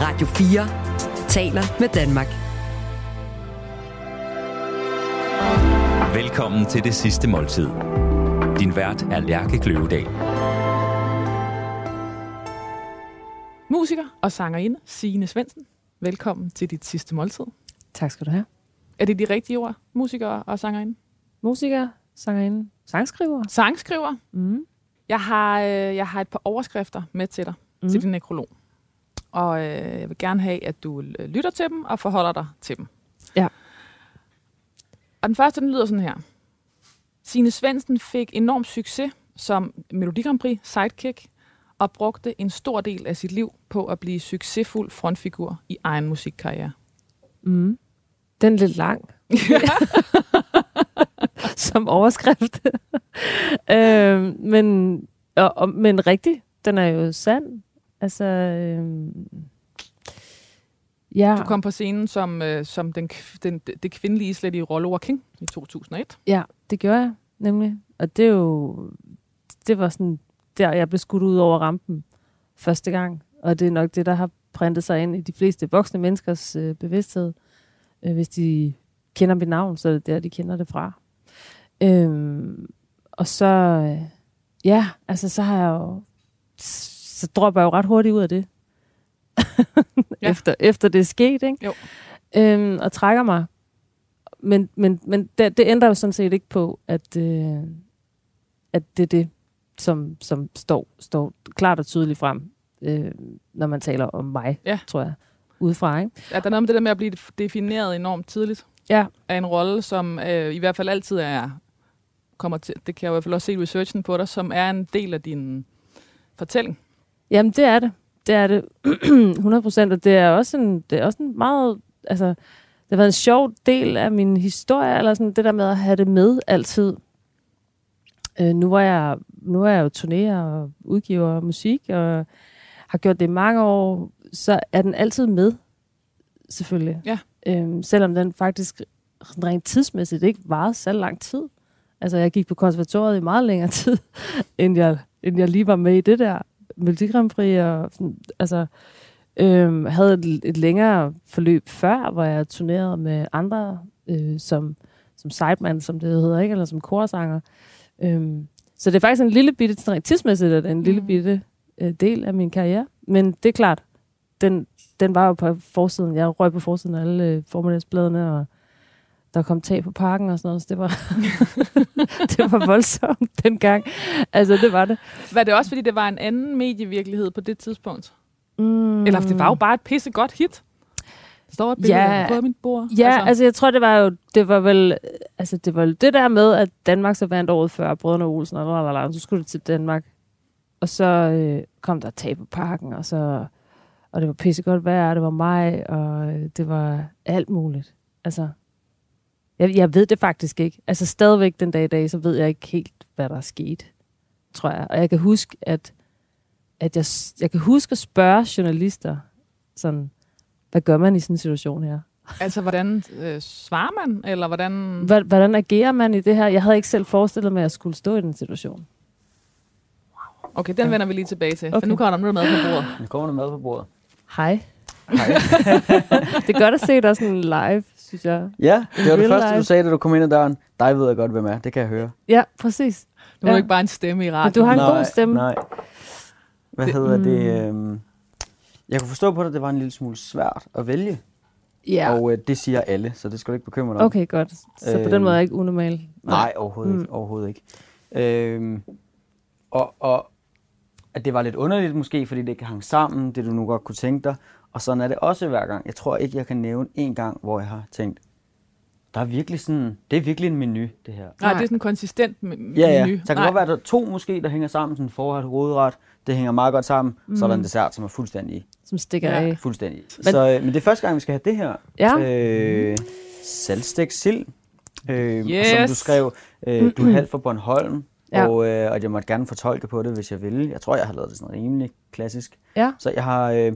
Radio 4 taler med Danmark. Velkommen til det sidste måltid. Din vært er Lærke Kløvedal. Musiker og sangerinde Signe Svendsen. Velkommen til dit sidste måltid. Tak skal du have. Er det de rigtige ord? Musiker og sangerinde? Musiker, sangerinde, sangskriver. Sangskriver. Mm. Jeg har, øh, jeg har et par overskrifter med til dig, mm. Mm. til din nekrolog. Og øh, jeg vil gerne have, at du øh, lytter til dem og forholder dig til dem. Ja. Og den første, den lyder sådan her. Signe Svendsen fik enorm succes som Melodi Grand Prix sidekick og brugte en stor del af sit liv på at blive succesfuld frontfigur i egen musikkarriere. Mm. Den er lidt lang. Som overskrift. øh, men, og, og, men rigtig, den er jo sand. Altså, øh, ja, Du kom på scenen som, øh, som den, den, det kvindelige slet i Rollover King i 2001. ja, det gjorde jeg nemlig. Og det er jo, det var sådan, der jeg blev skudt ud over rampen første gang. Og det er nok det, der har printet sig ind i de fleste voksne menneskers øh, bevidsthed. Øh, hvis de kender mit navn, så er det der, de kender det fra. Øhm, og så, øh, ja, altså så har jeg jo, så dropper jeg jo ret hurtigt ud af det. Ja. efter, efter det er sket, ikke? Jo. Øhm, og trækker mig. Men, men, men det, det ændrer jo sådan set ikke på, at, øh, at det er det, som, som står, står klart og tydeligt frem, øh, når man taler om mig, Ja. tror jeg, udefra, ikke? Ja, der er noget med det der med at blive defineret enormt tidligt Ja. af en rolle, som øh, i hvert fald altid er, kommer til, det kan jeg i hvert fald også se i researchen på dig, som er en del af din fortælling. Jamen, det er det. Det er det 100 procent, og det er også en, det er også en meget, altså, det har været en sjov del af min historie, eller sådan det der med at have det med altid. Øh, nu, var jeg, nu er jeg jo turnéer og udgiver musik, og har gjort det i mange år, så er den altid med, selvfølgelig. Ja. Øhm, selvom den faktisk rent tidsmæssigt ikke varede så lang tid. Altså, jeg gik på konservatoriet i meget længere tid, end jeg, end jeg lige var med i det der Melodi Grand Prix, og sådan, altså, øhm, havde et, et længere forløb før, hvor jeg turnerede med andre, øh, som, som sideman, som det hedder, ikke? eller som korsanger. Øhm, så det er faktisk en lille bitte, sådan tidsmæssigt er det en lille Mm. bitte øh, del af min karriere. Men det er klart, den, den var jo på forsiden. Jeg røg på forsiden af alle øh, formiddagsbladene, og der kom tag på parken og sådan noget, så det var, det var voldsomt dengang. Altså, det var det. Var det også, fordi det var en anden medievirkelighed på det tidspunkt? Mm. Eller det var jo bare et pissegodt hit. Der står et billede Ja. på mit bord. Ja, altså. altså jeg tror, det var jo, det var vel, altså det var det der med, at Danmark så vandt året før, Brødrene Olsen og lalala, så skulle det til Danmark. Og så øh, kom der tag på parken, og så, og det var pissegodt vejr, og det var mig, og øh, det var alt muligt. Altså, jeg, jeg ved det faktisk ikke. Altså stadigvæk den dag i dag, så ved jeg ikke helt, hvad der er sket, tror jeg. Og jeg kan huske, at, at jeg, jeg kan huske at spørge journalister, sådan, hvad gør man i sådan en situation her? altså, hvordan øh, svarer man? Eller hvordan... Hva- Hvordan agerer man i det her? Jeg havde ikke selv forestillet mig, at jeg skulle stå i den situation. Okay, den vender vi lige tilbage til. Okay. For nu kommer der noget mad på bordet. Nu kommer der mad på bordet. Hej. Hej. Det er godt at se dig sådan live, synes jeg. ja, det var det første, du life. sagde, da du kom ind ad døren. Dig ved jeg godt, hvem er. Det kan jeg høre. Ja, præcis. Er Ja. du ikke bare en stemme i Men radioen. du har en nej, god stemme. Nej. Hvad Det- hedder det? Øhm, jeg kunne forstå på det, det var en lille smule svært at vælge. Ja. Og øh, det siger alle, så det skal du ikke bekymre dig om. Okay, godt. Så på den Øhm, måde er jeg ikke unormal. Nej, overhovedet Mm. ikke. Overhovedet ikke. Øhm, og, og at det var lidt underligt måske, fordi det ikke hang sammen, det du nu godt kunne tænke dig. Og sådan er det også hver gang. Jeg tror ikke, jeg kan nævne en gang, hvor jeg har tænkt, der er virkelig sådan, det er virkelig en menu, det her. Nej, det er sådan en konsistent me- Ja, ja. menu. Så kan Nej. godt være, at der er to måske, der hænger sammen, sådan forret og hovedret. Det hænger meget godt sammen. Mm. Så er der en Mm. dessert, som er fuldstændig, Som stikker Ja. af. fuldstændig. Men- så, øh, men det er første gang, vi skal have det her. Ja. Øh, salgstegt sild. Øh, og Yes. som du skrev, øh, du er halvt fra Bornholm. Ja. Og, øh, og jeg måtte gerne fortolke på det, hvis jeg ville. Jeg tror, jeg har lavet det sådan rimelig klassisk. Ja. Så jeg har... Øh,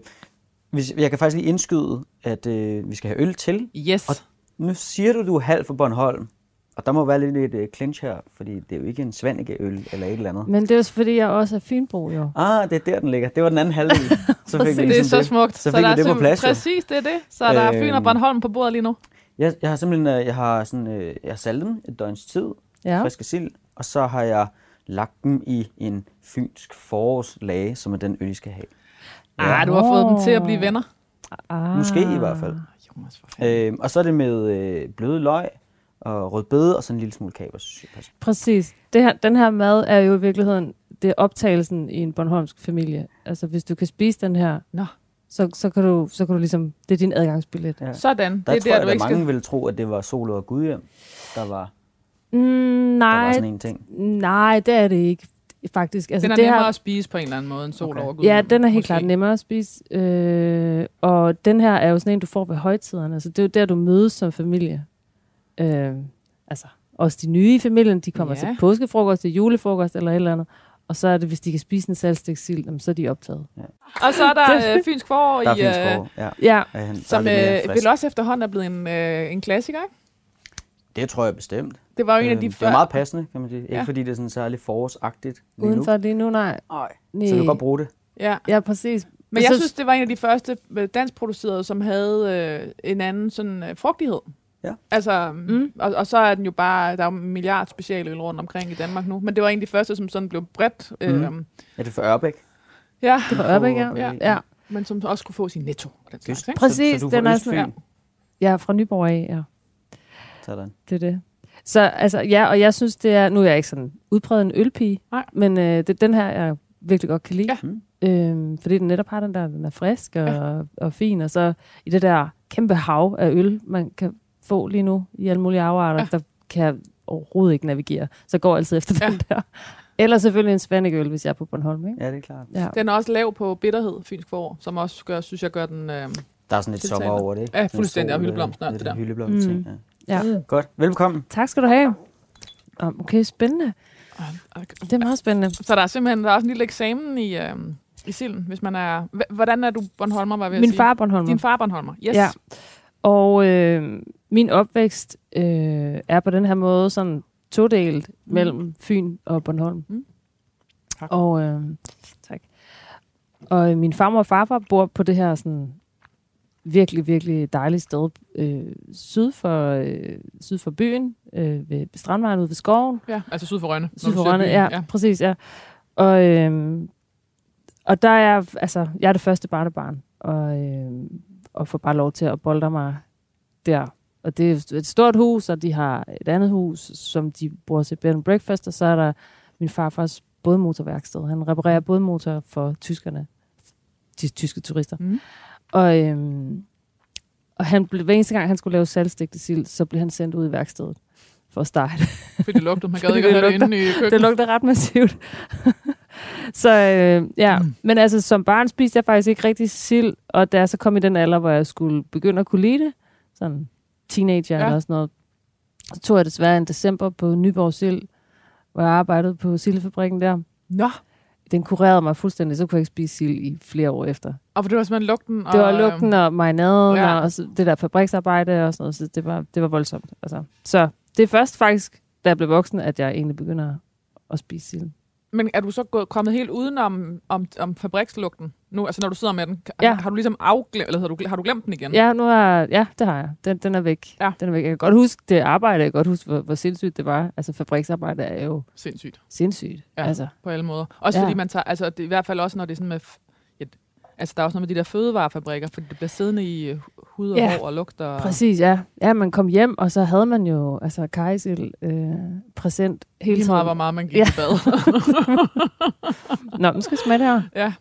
hvis, jeg kan faktisk lige indskyde, at øh, vi skal have øl til. Yes. Og nu siger du, du er halv fra Bornholm. og der må være lidt et uh, clinch her, fordi det er jo ikke en Svanike-øl eller et eller andet. Men det er også fordi, jeg også er Fynbo, jo. Ah, det er der, den ligger. Det var den anden halvdel. Så fik vi Det er ligesom så smukt. Så fik vi der er det på plads. jo. Præcis, det er det. Så der er Fyn og Øhm. Bornholm på bordet lige nu. Jeg, jeg har simpelthen øh, jeg har sådan, øh, jeg har saltet dem et døgns tid, Ja. friske sild, og så har jeg lagt dem i en fynsk forårslage, som er den øl, I skal have. Ah, du har fået dem til at blive venner. Ah. Måske i hvert fald. Jonas, for fanden. Øh, og så er det med øh, bløde løg og rødbede og så en lille smule kaber, synes jeg passer. Præcis. Det her, den her mad er jo i virkeligheden, det er optagelsen i en Bornholmsk familie. Altså, hvis du kan spise den her, Nå. så, så, kan du, så kan du ligesom, det er din adgangsbillet. Ja. Sådan. Det Der er tror der, jeg, du at mange skal... ville tro, at det var Solo og Gudhjem, der var, Mm, der var nej, sådan en ting. nej, det er det ikke, faktisk. Altså, Den er det nemmere her, at spise på en eller anden måde end sol Okay. over Gud. Ja, den er helt Måske. klart nemmere at spise. Øh, og den her er jo sådan en, du får ved højtiderne. Altså, det er jo der, du mødes som familie. Øh, altså, også de nye i familien, de kommer Ja. til påskefrokost, til julefrokost eller et eller andet. Og så er det, hvis de kan spise en salgstæksil, så er de optaget. Og så er der øh, Fynsk forår, Der er i, øh, sprog, ja. Ja, Ja, er som øh, vel også efterhånden er blevet en, øh, en klassiker. Ikke? Det tror jeg bestemt. Det var jo en af de det før... er meget passende, kan man sige. Ikke Ja. fordi det er sådan særligt forårsagtigt lige udenfor lige nu, nej. nu. Nej. nej. Så du kan godt bruge det. Ja. Ja, præcis. Men jeg synes, det var en af de første øh, danskproducerede, som havde øh, en anden sådan øh, frugtighed. Ja. Altså, Mm. mm. og, og så er den jo bare, der er jo en milliard specialøl rundt omkring i Danmark nu, men det var en af de første, som sådan blev bredt, øh, Mm. Er det for Ørbæk? ja, Det var Ørbæk, ja. På- ja. ja. men som også kunne få sin netto. Og den slags? Præcis, så, så du den er sådan- Ja, fra Nyborg af, ja. Sådan. Det er det. Så altså, ja, og jeg synes, det er... Nu er jeg ikke sådan udpræget en ølpige, Nej. men øh, det, den her, jeg virkelig godt kan lide. Ja. Mm. Øhm, fordi den netop har den der, den er frisk og, ja. og fin, og så i det der kæmpe hav af øl, man kan få lige nu i alle mulige afarter, ja. Ja. der kan jeg overhovedet ikke navigere. Så jeg går altid efter ja. Ja. den der. Eller selvfølgelig en svanikeøl, hvis jeg er på Bornholm, ikke? Ja, det er klart. Ja. Den er også lav på bitterhed, Fynsk forår, som også gør, synes jeg gør den... Øh, Der er sådan lidt sommer over det, ikke? Ja, fuldstændig, og hyldeblomsten og det der. Hyldeblomst Mm. ting, ja. ja. Godt, velkommen. Tak skal du have. Om, Okay, spændende. Det er meget spændende. så der er simpelthen der er også en lille eksamen i, øh, i silden, hvis man er... Hvordan er du Bornholmer, var jeg Min sige? far er Bornholmer. Din far er Bornholmer, yes. Ja. Og øh, min opvækst øh, er på den her måde sådan todelt mm. mellem Fyn og Bornholm. Mm. Tak. Og, øh, tak. og øh, min farmor og farfar bor på det her sådan virkelig, virkelig dejligt sted øh, syd, for, øh, syd for byen, øh, ved Strandvejen ude ved skoven. Ja, altså syd for Rønne. Syd for Rønne, ja, ja, præcis, ja. Og, øhm, og der er altså, jeg er det første barnebarn, og, øhm, og får bare lov til at bolde mig der. Og det er et stort hus, og de har et andet hus, som de bruger til bed and breakfast, og så er der min farfars bådmotorværksted. Han reparerer bådmotorer for tyskerne, de tyske turister. Mm. Og, øhm, og han blev, hver eneste gang, han skulle lave salgstegte sild, så blev han sendt ud i værkstedet for at starte. Fordi det lugter. Man gad ikke at høre det inde i køkkenet. Det lugter ret massivt. så øh, ja, mm. men altså som barn spiste jeg faktisk ikke rigtig sild, og da jeg så kom i den alder, hvor jeg skulle begynde at kunne lide det, sådan teenager. Ja. eller sådan noget, så tog jeg desværre en december på Nyborg Sild, hvor jeg arbejdede på sildefabrikken der. Nå, Den kurerede mig fuldstændig, så kunne jeg ikke spise sild i flere år efter. og for det var simpelthen lugten. Det var og, lugten og marinaden ja. og det der fabriksarbejde og sådan noget, så det var, det var voldsomt. Altså. Så det er først faktisk, da jeg blev voksen, at jeg egentlig begynder at spise sild. Men er du så gået, kommet helt udenom om, om fabrikslugten? Nu, altså når du sidder med den, Ja. har du ligesom afglemt, eller har du, har du glemt den igen? Ja, nu er, ja, det har jeg. Den, den er væk. Ja. Den er væk. Jeg kan godt huske det arbejde. Jeg kan godt huske, hvor, hvor sindssygt det var. Altså, fabriksarbejde er jo Sindssygt, sindssygt. Ja. Altså, på alle måder. Også Ja. fordi man tager, altså det, i hvert fald også, når det er sådan med, altså der er også noget med de der fødevarefabrikker, fordi det bliver siddende i øh, hud og Ja. hår og lugter. Præcis, ja. Ja, man kom hjem, og så havde man jo altså kajsild øh, præsent hele Lige meget, tiden. hvor meget man gik Ja. i bad. Nå, nu skal det her. ja.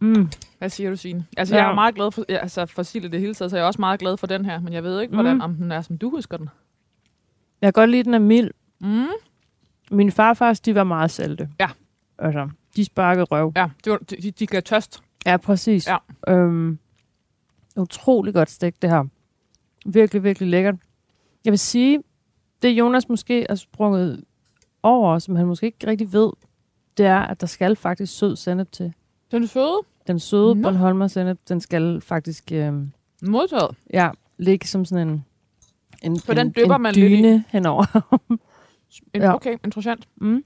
Mm. Hvad siger du, Signe? Altså, Ja. jeg er meget glad for, ja, altså for Sille det hele taget, så jeg er også meget glad for den her, men jeg ved ikke, hvordan, Mm. om den er, som du husker den. Jeg kan godt lide, den er mild. Mm. Min farfars, de var meget salte. Ja. Altså, de sparkede røv. Ja, det var, de, de gav tørst. Ja, præcis. Ja. Øhm, utrolig godt stegt, det her. Virkelig, virkelig lækkert. Jeg vil sige, det Jonas måske er sprunget over, som han måske ikke rigtig ved, det er, at der skal faktisk sød sennep til. Den søde, Den søde Nå. Bornholmer sennep, den skal faktisk øhm, modtaget. ja, ligge som sådan en en, For den en, dypper en man lidt i. dyne henover. En, Ja. Okay, interessant. Mm.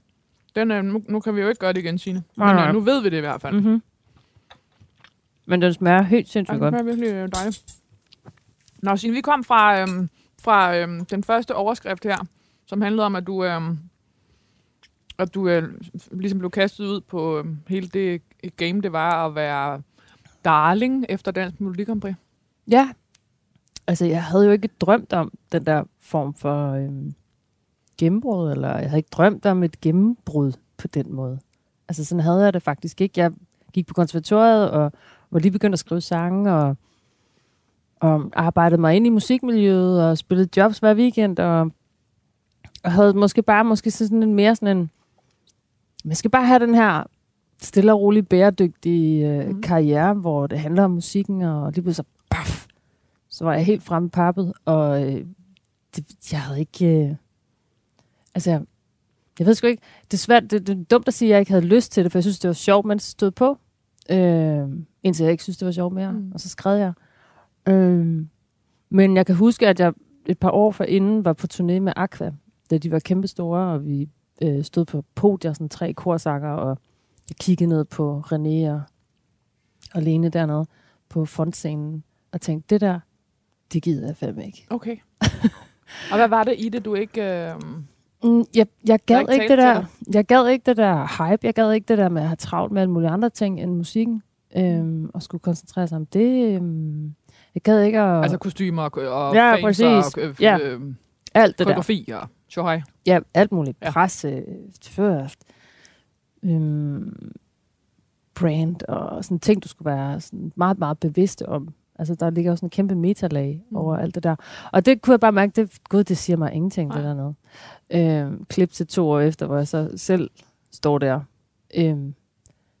Den, øh, nu, nu kan vi jo ikke gøre det igen, Signe. Nej, Men nej. øh, nu ved vi det i hvert fald. Mm-hmm. Men den smager helt sindssygt godt. smager virkelig øh, dejligt. Nå, Signe, vi kom fra, øhm, fra øhm, den første overskrift her, som handlede om, at du, øhm, at du øh, ligesom blev kastet ud på øhm, hele det game, det var at være darling efter Dansk Melodi Grand Prix. Ja. Altså, jeg havde jo ikke drømt om den der form for øhm, gennembrud, eller jeg havde ikke drømt om et gennembrud på den måde. Altså, sådan havde jeg det faktisk ikke. Jeg gik på konservatoriet, og var lige begyndt at skrive sange, og, og arbejdede mig ind i musikmiljøet, og spillede jobs hver weekend, og, og havde måske bare måske sådan en mere sådan en, man skal bare have den her stille og rolig bæredygtige øh, mm. karriere, hvor det handler om musikken, og lige pludselig så, paf, så var jeg helt fremme pappet, og øh, det, jeg havde ikke... Øh, altså, jeg ved sgu ikke, det er svært, det, det er dumt at sige, at jeg ikke havde lyst til det, for jeg synes, det var sjovt, mens det stod på, øh, indtil jeg ikke synes, det var sjovt mere, Mm. og så skrev jeg. Øh, men jeg kan huske, at jeg et par år forinden var på turné med Aqua, da de var kæmpestore, og vi øh, stod på podier, sådan tre korsanger, og jeg kiggede ned på René og, og Lene dernede på fontscenen, og tænkte, det der, det gider jeg fandme ikke. Okay. og hvad var det i det, du ikke... Øh, Mm, jeg, jeg Der gad ikke det der, jeg gad ikke det der hype, jeg gad ikke det der med at have travlt med alle mulige andre ting end musikken, øhm, og skulle koncentrere sig om det. Øhm, jeg gad ikke at... altså kostymer og, og Ja, fans præcis. og øh, Ja. øh, alt det der. koreografi og tjohej. Ja, alt muligt. Ja. Presse, først, øhm, brand og sådan ting, du skulle være sådan meget, meget bevidst om. Altså, der ligger sådan en kæmpe metalag Mm. mm. over alt det der. Og det kunne jeg bare mærke, det, gud, det siger mig ingenting, Nej. det der noget. Øhm, klip til to år efter, hvor jeg så selv står der. Øhm,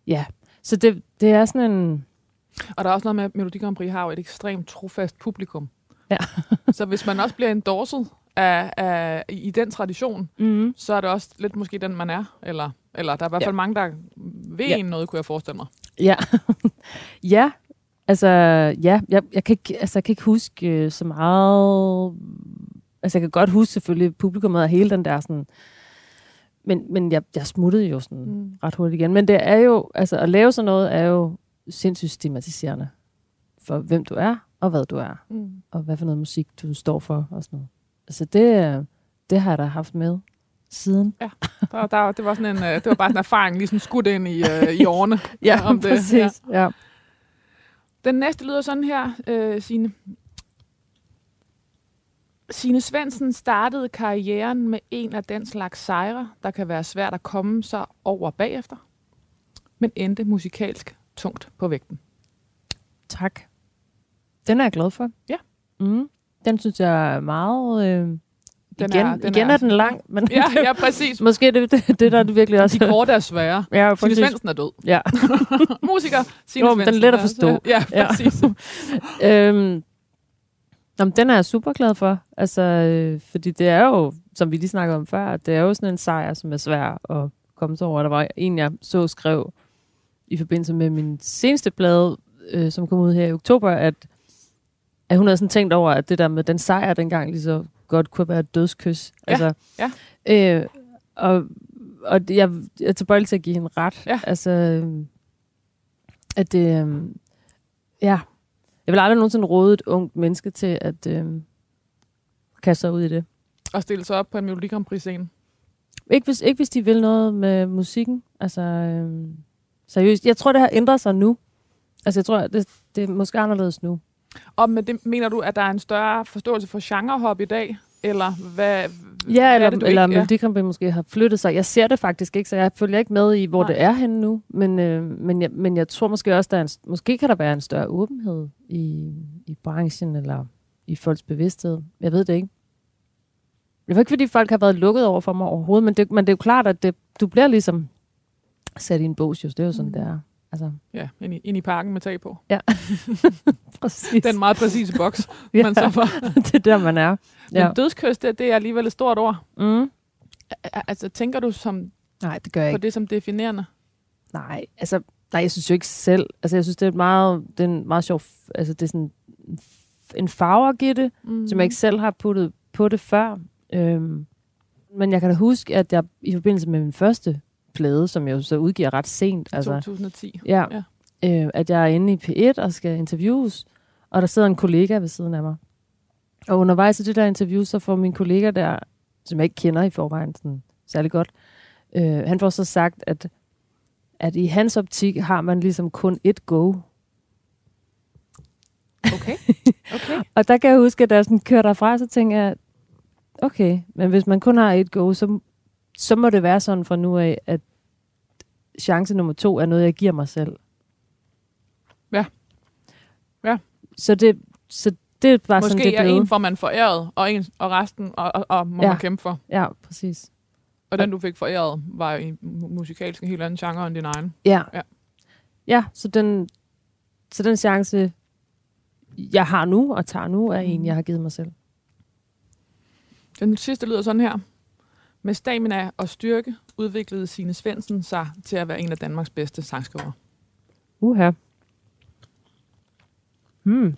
ja, så det, det er sådan en... Og der er også noget med, at Melodi Grand Prix har jo et ekstremt trofast publikum. Ja. så hvis man også bliver endorset af, af, i den tradition, Mm-hmm. så er det også lidt måske den, man er. Eller, eller der er i hvert Ja. fald mange, der ved Ja. en noget, kunne jeg forestille mig. Ja. ja, altså, ja, jeg, jeg, kan ikke, altså, jeg kan ikke huske øh, så meget... Altså, jeg kan godt huske selvfølgelig publikummet og hele den der sådan... Men, men jeg, jeg smuttede jo sådan Mm. ret hurtigt igen. Men det er jo, altså, at lave sådan noget er jo sindssygt stigmatiserende for, hvem du er, og hvad du er, Mm. og hvad for noget musik du står for, og sådan noget. Altså, det, det har jeg da haft med siden. Der, der, det, var sådan en, øh, det var bare sådan en erfaring, ligesom skudt ind i, øh, i årene. Ja, om det, præcis. Ja. Den næste lyder sådan her, øh, Signe. Signe Svendsen startede karrieren med en af den slags sejre, der kan være svært at komme sig over bagefter, men endte musikalsk tungt på vægten. Tak. Den er jeg glad for. Ja. Mm. Den synes jeg er meget... Øh, Den igen, er- den igen er- er, den lang, men Ja, ja præcis. måske er det, det, det der er det virkelig også. De korte er svære. ja, Signe præcis. Svendsen er død. Ja. Musiker, Signe men den er Svendsen. let at forstå. Ja, Ja. præcis. øhm, jamen, den er jeg super glad for. Altså, øh, fordi det er jo, som vi lige snakkede om før, det er jo sådan en sejr, som er svær at komme sig over. Der var en, jeg så skrev i forbindelse med min seneste plade, øh, som kom ud her i oktober, at, at hun havde sådan tænkt over, at det der med den sejr dengang lige så godt kunne være et dødskys. Ja, altså, ja. Øh, og og jeg, jeg er tilbøjelig til at give hende ret. Ja. Altså, øh, at det, øh, ja, jeg vil aldrig nogensinde råde et ungt menneske til at øh, kaste sig ud i det. Og stille sig op på en Melodi Grand Prix scene. Ikke hvis, ikke hvis de vil noget med musikken. Altså, øh, seriøst. Jeg tror, det har ændret sig nu. Altså, jeg tror, det, det er måske anderledes nu. Og med det mener du, at der er en større forståelse for genrehop i dag? Eller hvad, Ja, er eller, det, eller ikke-. Melodi Grand Prix måske har flyttet sig. Jeg ser det faktisk ikke, så jeg følger ikke med i, hvor Nej. Det er henne nu. Men, øh, men, jeg, men jeg tror måske også, der er en, måske kan der være en større åbenhed i, i branchen, eller i folks bevidsthed. Jeg ved det ikke. Det var ikke, fordi folk har været lukket over for mig overhovedet, men det, men det er jo klart, at det, du bliver ligesom sat i en bås, just. Det er jo sådan, Mm. det er. Altså, Ja, ind i, ind i parken med tag på. præcis. Den meget præcise boks, ja, man så får. det er der, man er. Ja. Ja. Men dødskys, det, det er alligevel et stort ord. Mm. Al- Altså, tænker du som, Nej, det gør jeg på ikke. det som definerende? Nej, altså, nej, jeg synes jo ikke selv. Altså, jeg synes, det er et meget, det er en meget sjov, altså, det er sådan en farve at give det, mm. som jeg ikke selv har puttet på det før. Øhm, men jeg kan da huske, at jeg i forbindelse med min første plade, som jeg jo så udgiver ret sent, altså, 2010. ja, Ja. Øh, at jeg er inde i P1 og skal interviews, og der sidder en kollega ved siden af mig. Og undervejs i det der interview, så får min kollega der, som jeg ikke kender i forvejen sådan, særlig godt, øh, han får så sagt, at, at i hans optik har man ligesom kun et go. Okay. okay. Og der kan jeg huske, at da jeg sådan kører derfra, så tænker jeg, okay, men hvis man kun har et go, så, så må det være sådan fra nu af, at chance nummer to er noget, jeg giver mig selv. Ja. Ja. Så det, så det er bare sådan, Måske det er blevet. en får man foræret, og, en, og resten og, og, og må Ja. man kæmpe for. Ja, præcis. Og den, du fik foræret, var i mu- musikalsk en helt anden genre end din egen. Ja. Ja. Ja, så den, så den chance, jeg har nu og tager nu, er en, jeg har givet mig selv. Den sidste lyder sådan her. Med stamina og styrke udviklede Signe Svendsen sig til at være en af Danmarks bedste sangskrivere. Uha. Hmm.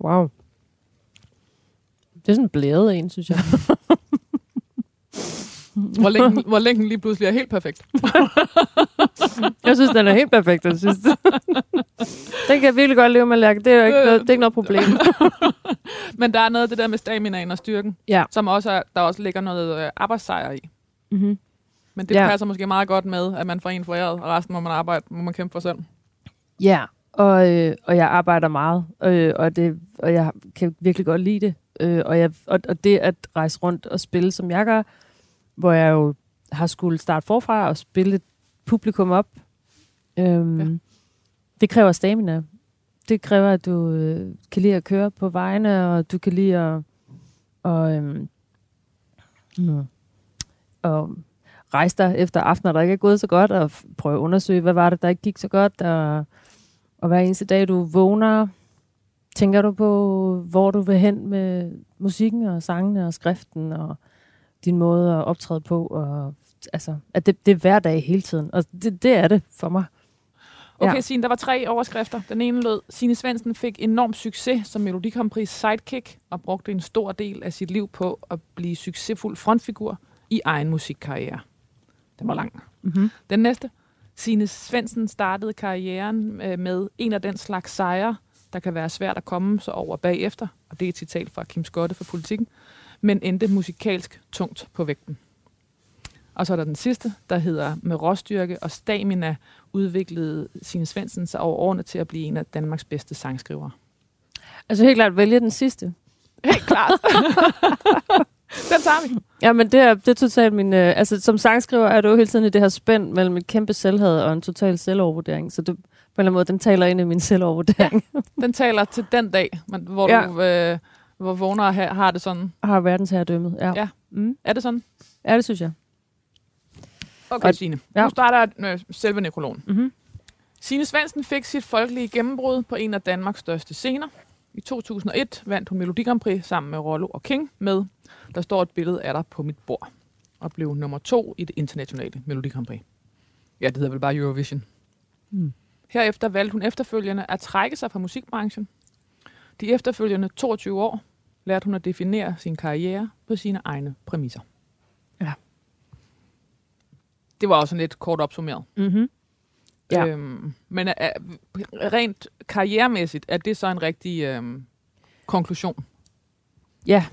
Wow. Det er sådan blæret en, synes jeg. Hvor længe, hvor længe den lige pludselig er helt perfekt. Jeg synes, den er helt perfekt, den sidste. den kan jeg virkelig godt leve med, Lærke. Det er jo ikke noget, det er ikke noget problem. Men der er noget af det der med staminaen og styrken, Ja. som også er, der også ligger noget øh, arbejdssejr i. Mm-hmm. Men det ja. passer måske meget godt med, at man får en foræret, og resten må man arbejde, må man kæmpe for selv. Ja, og, øh, og jeg arbejder meget, øh, og, det, og jeg kan virkelig godt lide det. Øh, og, jeg, og, og det at rejse rundt og spille, som jeg gør, hvor jeg jo har skulle starte forfra og spille et publikum op, øhm, Ja. det kræver stamina. Det kræver, at du øh, kan lide at køre på vejene, og du kan lide at og, øhm, mm, og rejse dig efter aftener, der ikke er gået så godt, og prøve at undersøge, hvad var det, der ikke gik så godt, og, og hver eneste dag, du vågner, tænker du på, hvor du vil hen med musikken og sangene og skriften og din måde at optræde på, og altså, at det, det er hver dag hele tiden, og det, det er det for mig. Okay, Ja. Signe, der var tre overskrifter. Den ene lød, Signe Svendsen fik enorm succes som Melodi Grand Prix sidekick og brugte en stor del af sit liv på at blive succesfuld frontfigur i egen musikkarriere. Den var lang. Mm-hmm. Den næste, Signe Svendsen startede karrieren øh, med en af den slags sejre, der kan være svært at komme så over bagefter, og det er et citat fra Kim Skotte fra Politikken, men endte musikalsk tungt på vægten. Og så er der den sidste, der hedder Med råstyrke og stamina udviklede Signe Svendsen sig over årene til at blive en af Danmarks bedste sangskrivere. Altså helt klart vælge den sidste. Helt klart. den tager vi. Ja, men det er, det er totalt min... Øh, altså, som sangskriver er du jo hele tiden i det her spænd mellem et kæmpe selvhed og en total selvovervurdering. Så det, på en eller anden måde, den taler ind i min selvovervurdering. Den taler til den dag, man- hvor Ja. du øh, hvor vågner og ha- har det sådan. har verdensherredømmet. Ja. Ja. Mm. Er det sådan? ja, det synes jeg. Okay, Og- Signe. ja. Nu starter jeg med selve nekrologen. Mm-hmm. Signe Svendsen fik sit folkelige gennembrud på en af Danmarks største scener. I 2001 vandt hun Melodi Grand Prix sammen med Rollo og King med Der står et billede af dig på mit bord. Og blev nummer to i det internationale Melodi Grand Prix. Ja, det hedder vel bare Eurovision. Mm. Herefter valgte hun efterfølgende at trække sig fra musikbranchen. De efterfølgende 22 år lærte hun at definere sin karriere på sine egne præmisser. Ja. Det var også lidt kort opsummeret. Mm-hmm. Ja. Øhm, men er, er, rent karrieremæssigt, er det så en rigtig øhm, konklusion? Ja.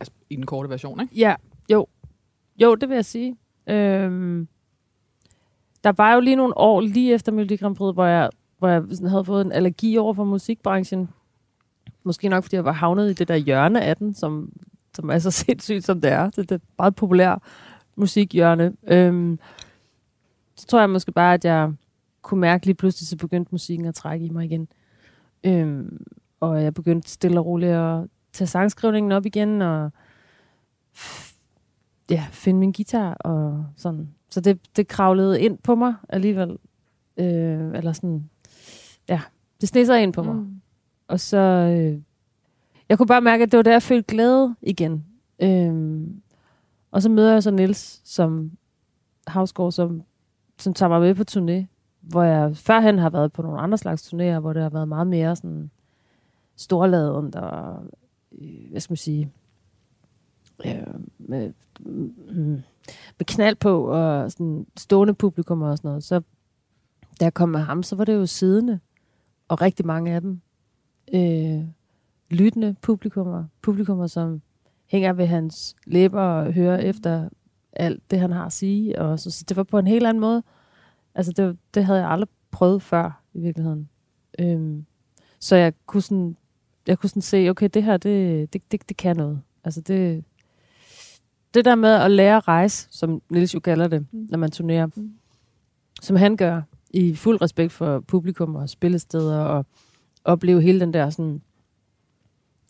Altså, i den korte version, ikke? Ja, jo. Jo, det vil jeg sige. Øhm, der var jo lige nogle år lige efter Melodi Grand Prix, hvor jeg, hvor jeg sådan havde fået en allergi over for musikbranchen. Måske nok, fordi jeg var havnet i det der hjørne af den, som, som er så sindssygt, som det er. Det, det er meget populær musikhjørne. Øhm, så tror jeg måske bare, at jeg kunne mærke lige pludselig, så begyndte musikken at trække i mig igen. Øhm, og jeg begyndte stille og roligt at tage sangskrivningen op igen, og ja, finde min guitar og sådan. Så det, det kravlede ind på mig alligevel. Øh, eller sådan, ja, det sned sig ind på mig. Mm. Og så, øh, jeg kunne bare mærke, at det var der, jeg følte glæde igen. Øh, og så møder jeg så Nils som Havsgaard, som, som tager mig med på turné, hvor jeg førhen har været på nogle andre slags turnéer, hvor det har været meget mere sådan storladent og, øh, hvad skal man sige, øh, med, mm, med knald på og sådan stående publikum og sådan noget, så da jeg kom med ham, så var det jo siddende, og rigtig mange af dem øh, lyttende publikummer, publikummer, som hænger ved hans læber og hører efter alt det, han har at sige. Og så, så det var på en helt anden måde. Altså, det, det havde jeg aldrig prøvet før, i virkeligheden. Øhm, så jeg kunne sådan, jeg kunne sådan se, okay, det her, det, det, det, det kan noget. Altså, det, det der med at lære at rejse, som Nils jo kalder det, mm. når man turnerer, mm. som han gør, i fuld respekt for publikum og spillesteder, og opleve hele den der sådan,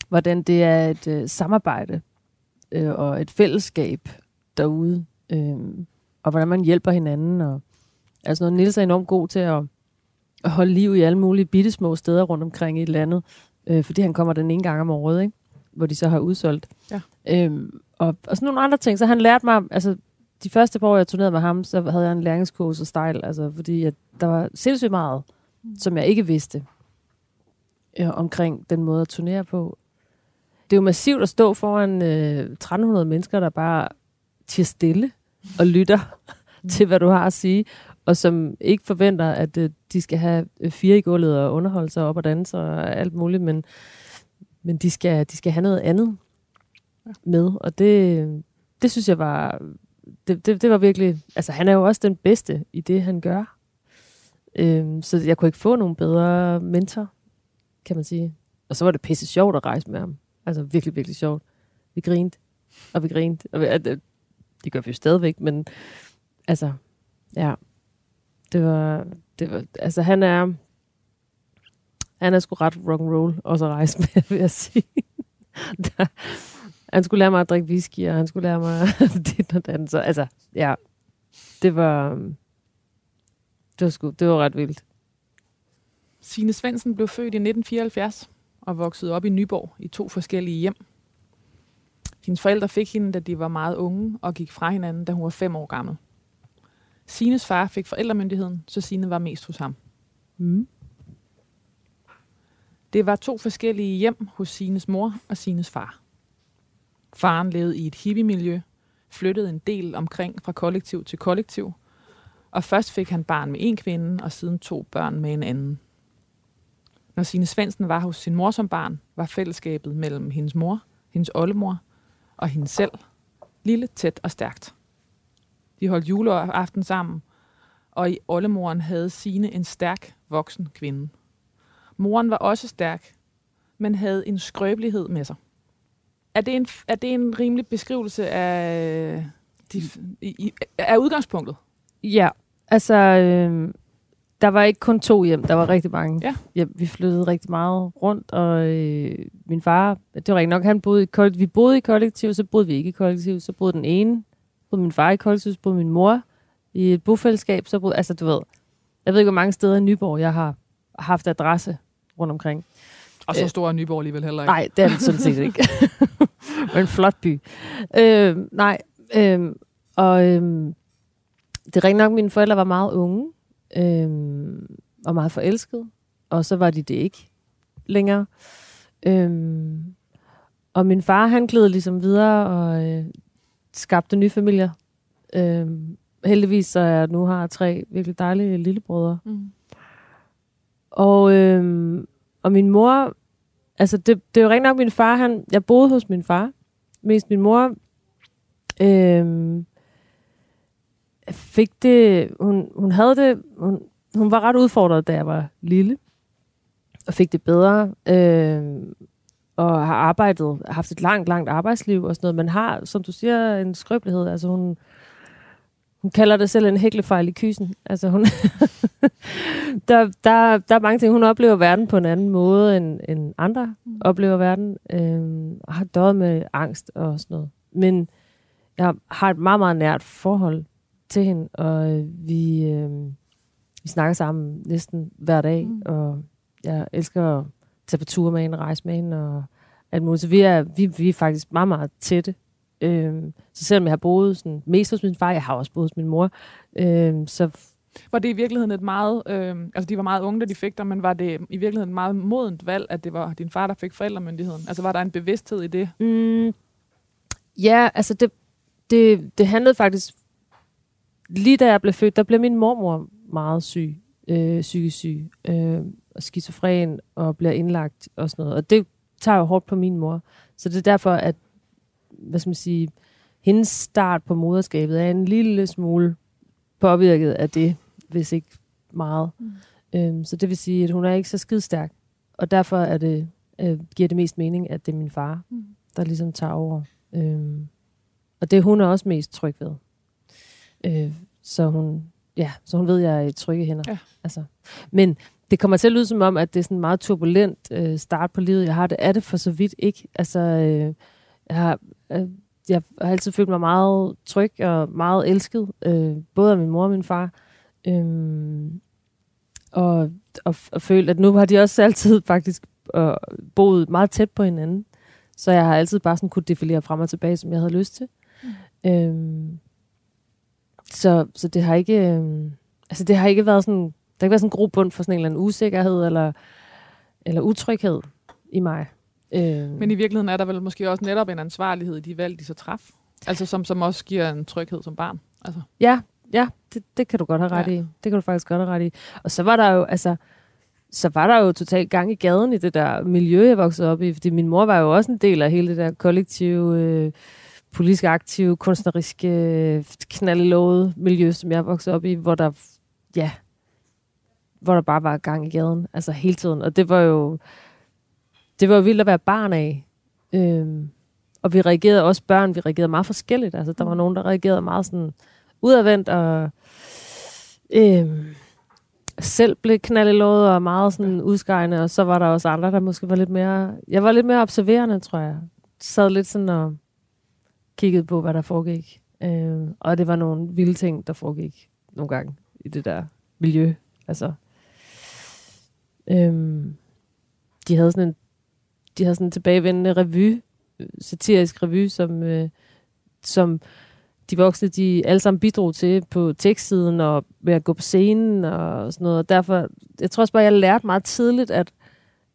hvordan det er et øh, samarbejde øh, og et fællesskab derude, øh, og hvordan man hjælper hinanden. Og, altså noget, Nils er enormt god til at, at holde liv i alle mulige bittesmå steder rundt omkring i landet, øh, fordi han kommer den ene gang om året, ikke? hvor de så har udsolgt. Ja. Øhm, og, og sådan nogle andre ting. Så han lærte mig, altså de første par år, jeg turnerede med ham, så havde jeg en læringskurs og style, altså fordi at der var sindssygt meget, mm. som jeg ikke vidste øh, omkring den måde at turnere på. Det er jo massivt at stå foran øh, 1300 mennesker, der bare til stille og lytter mm. til, hvad du har at sige, og som ikke forventer, at øh, de skal have øh, fire i gulvet og underholde sig op og danse og alt muligt, men, men de, skal, de skal have noget andet ja. med, og det, det synes jeg var, det, det, det var virkelig, altså han er jo også den bedste i det, han gør. Øhm, så jeg kunne ikke få nogen bedre mentor, kan man sige. Og så var det pisse sjovt at rejse med ham. Altså virkelig, virkelig sjovt. Vi grinte, og vi grinte. Og vi, at, øh, det gør vi jo stadigvæk, men altså, ja. Det var, det var, altså han er, han er sgu ret rock and roll også at rejse med, vil jeg sige. Der, han skulle lære mig at drikke whisky, og han skulle lære mig det og det. Så altså, ja, det var, øhm, det var, sgu, det var ret vildt. Signe Svendsen blev født i 1974 og voksede op i Nyborg i to forskellige hjem. Hendes forældre fik hende, da de var meget unge, og gik fra hinanden, da hun var fem år gammel. Sines far fik forældremyndigheden, så Sine var mest hos ham. Mm. Det var to forskellige hjem hos Sines mor og Sines far. Faren levede i et hippie-miljø, flyttede en del omkring fra kollektiv til kollektiv, og først fik han barn med en kvinde, og siden to børn med en anden. Når Sine Svendsen var hos sin mor som barn, var fællesskabet mellem hendes mor, hendes oldemor og hende selv lille, tæt og stærkt. De holdt juleaften sammen, og i oldemoren havde Sine en stærk, voksen kvinde. Moren var også stærk, men havde en skrøbelighed med sig. Er det en, er det en rimelig beskrivelse af, de, i, af udgangspunktet? Ja, altså, øh, der var ikke kun to hjem, der var rigtig mange. Ja. ja vi flyttede rigtig meget rundt, og øh, min far, det var ikke nok, han boede i kollektiv. Vi boede i kollektiv, så boede vi ikke i kollektiv. Så boede den ene, boede min far i kollektiv, så boede min mor i et bofællesskab. Så boede, altså du ved, jeg ved ikke, hvor mange steder i Nyborg, jeg har haft adresse rundt omkring. Og så øh, stor er Nyborg alligevel heller ikke. Nej, det er det sådan set ikke. Men en flot by. Øh, nej, øh, og øh, det er rigtig nok, mine forældre var meget unge, øh, og meget forelskede, og så var de det ikke længere. Øh, og min far, han gled ligesom videre og øh, skabte nye familier. Øh, heldigvis så jeg nu har tre virkelig dejlige lillebrødre. Mm. Og, øh, og min mor, altså det, det er jo rigtig nok min far, han, jeg boede hos min far, mest min mor, øh, fik det, hun, hun havde det, hun, hun var ret udfordret, da jeg var lille, og fik det bedre, øh, og har arbejdet, haft et langt, langt arbejdsliv og sådan noget, men har, som du siger, en skrøbelighed, altså hun, hun kalder det selv en hæklefejl i kysen. Altså hun der, der, der er mange ting, hun oplever verden på en anden måde, end, end andre mm. oplever verden. Øh, og har døjet med angst og sådan noget. Men jeg har et meget, meget nært forhold til hende, og vi, øh, vi snakker sammen næsten hver dag, mm. og jeg elsker at tage på tur med hende, rejse med hende, og alt muligt. Så vi er, vi, vi er faktisk meget, meget tætte. Øh, så selvom jeg har boet sådan, mest hos min far, jeg har også boet hos min mor, øh, så var det i virkeligheden et meget, øh, altså de var meget unge, da de fik dig, men var det i virkeligheden et meget modent valg, at det var din far, der fik forældremyndigheden? Altså var der en bevidsthed i det? Mm, Ja, altså det, det, det handlede faktisk... Lige da jeg blev født, der blev min mormor meget syg, øh, psykisk syg, øh, og skizofren, og bliver indlagt og sådan noget. Og det tager jo hårdt på min mor. Så det er derfor, at hvad skal man sige, hendes start på moderskabet er en lille smule påvirket af det, hvis ikke meget. Mm. Øhm, så det vil sige, at hun er ikke så skidstærk. Og derfor er det, øh, giver det mest mening, at det er min far, mm. der ligesom tager over. Øhm, og det hun er også mest tryg ved. Øh, så hun, ja, så hun ved, jeg er i trygge hænder. Ja. Altså. Men det kommer til at lyde som om, at det er sådan en meget turbulent øh, start på livet, jeg har. Det er det for så vidt ikke. Altså, øh, jeg har, øh, jeg har altid følt mig meget tryg og meget elsket, øh, både af min mor og min far. Øh, og, og, og følt, at nu har de også altid faktisk øh, boet meget tæt på hinanden. Så jeg har altid bare sådan kunne defilere frem og tilbage, som jeg havde lyst til. Mm. Øhm, så, så det har ikke... Øh, altså det har ikke været sådan... Der har ikke været sådan en grobund for sådan en eller anden usikkerhed eller, eller utryghed i mig. Øh. Men i virkeligheden er der vel måske også netop en ansvarlighed i de valg, de så træffer. Altså som, som også giver en tryghed som barn. Altså. Ja, ja det, det kan du godt have ret ja. i. Det kan du faktisk godt have ret i. Og så var der jo, altså, så var der jo totalt gang i gaden i det der miljø, jeg voksede op i. Fordi min mor var jo også en del af hele det der kollektive, øh, politisk aktive, kunstneriske, knaldelåede miljø, som jeg voksede op i, hvor der, ja, hvor der bare var gang i gaden, altså hele tiden. Og det var jo, det var jo vildt at være barn af. Øhm, og vi reagerede også børn, vi reagerede meget forskelligt. Altså, der var nogen, der reagerede meget sådan udadvendt og øhm, selv blev knaldelået og meget sådan udskejende, og så var der også andre, der måske var lidt mere... Jeg var lidt mere observerende, tror jeg. Sad lidt sådan og kiggede på, hvad der foregik. Øh, og det var nogle vilde ting, der foregik nogle gange i det der miljø. Altså, øh, de havde sådan en de havde sådan en tilbagevendende revy, satirisk revy, som, øh, som de voksne, de alle sammen bidrog til på tekstsiden og ved at gå på scenen og sådan noget. Og derfor, jeg tror også bare, jeg lærte meget tidligt, at,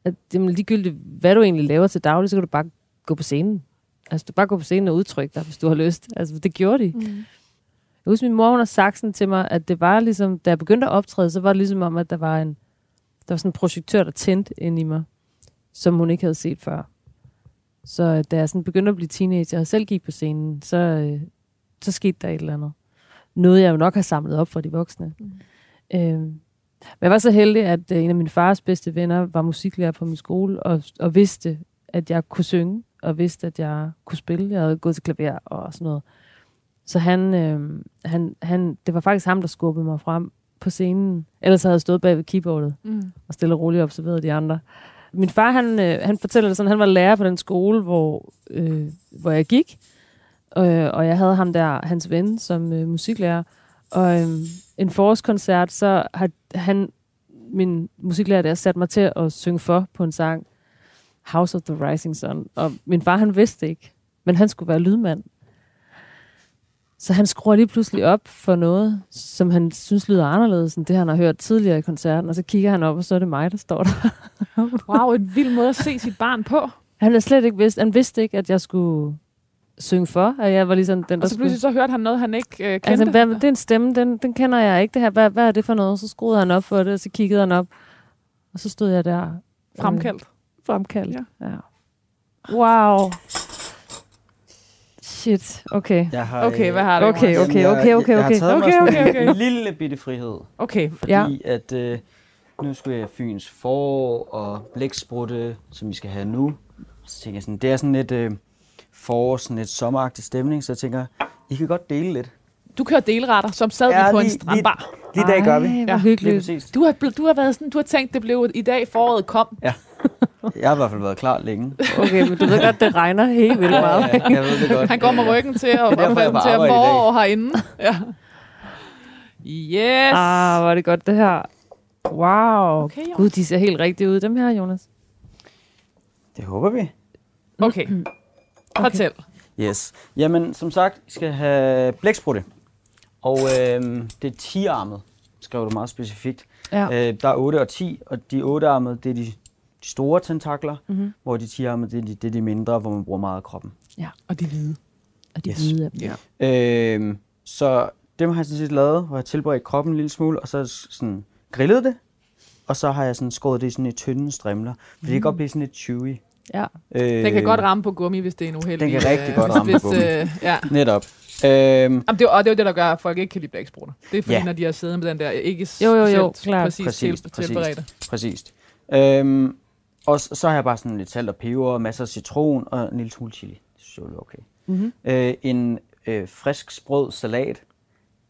at det ligegyldigt, hvad du egentlig laver til daglig, så kan du bare gå på scenen. Altså, du bare gå på scenen og udtrykke dig, hvis du har lyst. Altså, det gjorde de. Mm. Jeg husker, min mor, hun har sagt sådan til mig, at det var ligesom, da jeg begyndte at optræde, så var det ligesom om, at der var en, der var sådan en projektør, der tændte ind i mig som hun ikke havde set før. Så øh, da jeg sådan begyndte at blive teenager og selv gik på scenen, så, øh, så skete der et eller andet. Noget, jeg jo nok har samlet op for de voksne. Mm. Øh, men jeg var så heldig, at øh, en af mine fars bedste venner var musiklærer på min skole, og, og vidste, at jeg kunne synge, og vidste, at jeg kunne spille. Jeg havde gået til klaver og sådan noget. Så han, øh, han, han, det var faktisk ham, der skubbede mig frem på scenen. Ellers havde jeg stået bag ved keyboardet mm. og stille og roligt observeret de andre. Min far, han, øh, han fortæller det sådan, han var lærer på den skole, hvor, øh, hvor jeg gik. Øh, og jeg havde ham der, hans ven, som øh, musiklærer. Og øh, en forårskoncert, så har han, min musiklærer der, sat mig til at synge for på en sang. House of the Rising Sun. Og min far, han vidste ikke, men han skulle være lydmand. Så han skruer lige pludselig op for noget, som han synes lyder anderledes end det, han har hørt tidligere i koncerten. Og så kigger han op, og så er det mig, der står der. wow, en vild måde at se sit barn på. Han er slet ikke vidst, han vidste ikke, at jeg skulle synge for, og jeg var ligesom den, der Og så pludselig skulle... så hørte han noget, han ikke øh, kendte. Altså, hvad, det er en stemme, den, den kender jeg ikke. Det her, hvad, hvad er det for noget? Så skruede han op for det, og så kiggede han op. Og så stod jeg der. Fremkaldt. Øh, fremkaldt, ja. ja. Wow. Shit, okay. Jeg har, okay, hvad har du? Okay, okay, okay, okay, okay. Jeg, jeg, jeg har taget okay, mig okay, okay. en lille bitte frihed. Okay. Fordi ja. at øh, nu skulle jeg Fyns forår og blæksprutte, som vi skal have nu. Så tænker jeg sådan, det er sådan lidt øh, forår, sådan lidt sommeragtig stemning, så jeg tænker, I kan godt dele lidt. Du kører delretter, som sad ja, vi på lige, en strandbar. Lige, lige dag gør vi. Ja, hyggeligt. Du har, du har været sådan, du har tænkt, det blev i dag foråret kom. Ja. Jeg har i hvert fald været klar længe. Okay, men du ved godt, det regner helt vildt meget. Ja, jeg ved det godt. Han går med ryggen til til at forår herinde. Ja. Yes! Ah, var det godt det her. Wow. Okay, Gud, de ser helt rigtige ud, dem her, Jonas. Det håber vi. Okay. okay. Fortæl. Yes. Jamen, som sagt, I skal have blæksprutte. Og øh, det er 10-armet, skrev du meget specifikt. Ja. Øh, der er 8 og 10, og de 8-armede, det er de store tentakler, mm-hmm. hvor de 10 det er de, det er de mindre, hvor man bruger meget af kroppen. Ja, og de hvide. Og de Yes. hvide af dem. Ja. Øhm, så dem har jeg sådan set lavet, hvor jeg tilberedt kroppen en lille smule, og så sådan grillet det. Og så har jeg sådan skåret det i sådan i tynde strimler. For det kan godt blive sådan lidt chewy. Ja. Øh, Den kan godt ramme på gummi, hvis det er en uheldig. Den kan rigtig øh, godt ramme på hvis, gummi. Øh, ja. Netop. Øhm, Jamen, det, er, og det er jo det, der gør, at folk ikke kan lide blæksprutter. Det er fordi, Ja. når de har siddet med den der ikke Jo, jo, jo, præcis, Præcist, til, præcist. tilberedte. Præcist. Øhm, og så, så har jeg bare sådan lidt salt og peber, masser af citron og en lille smule chili. Det synes jeg er okay. Mm-hmm. Øh, en øh, frisk sprød salat.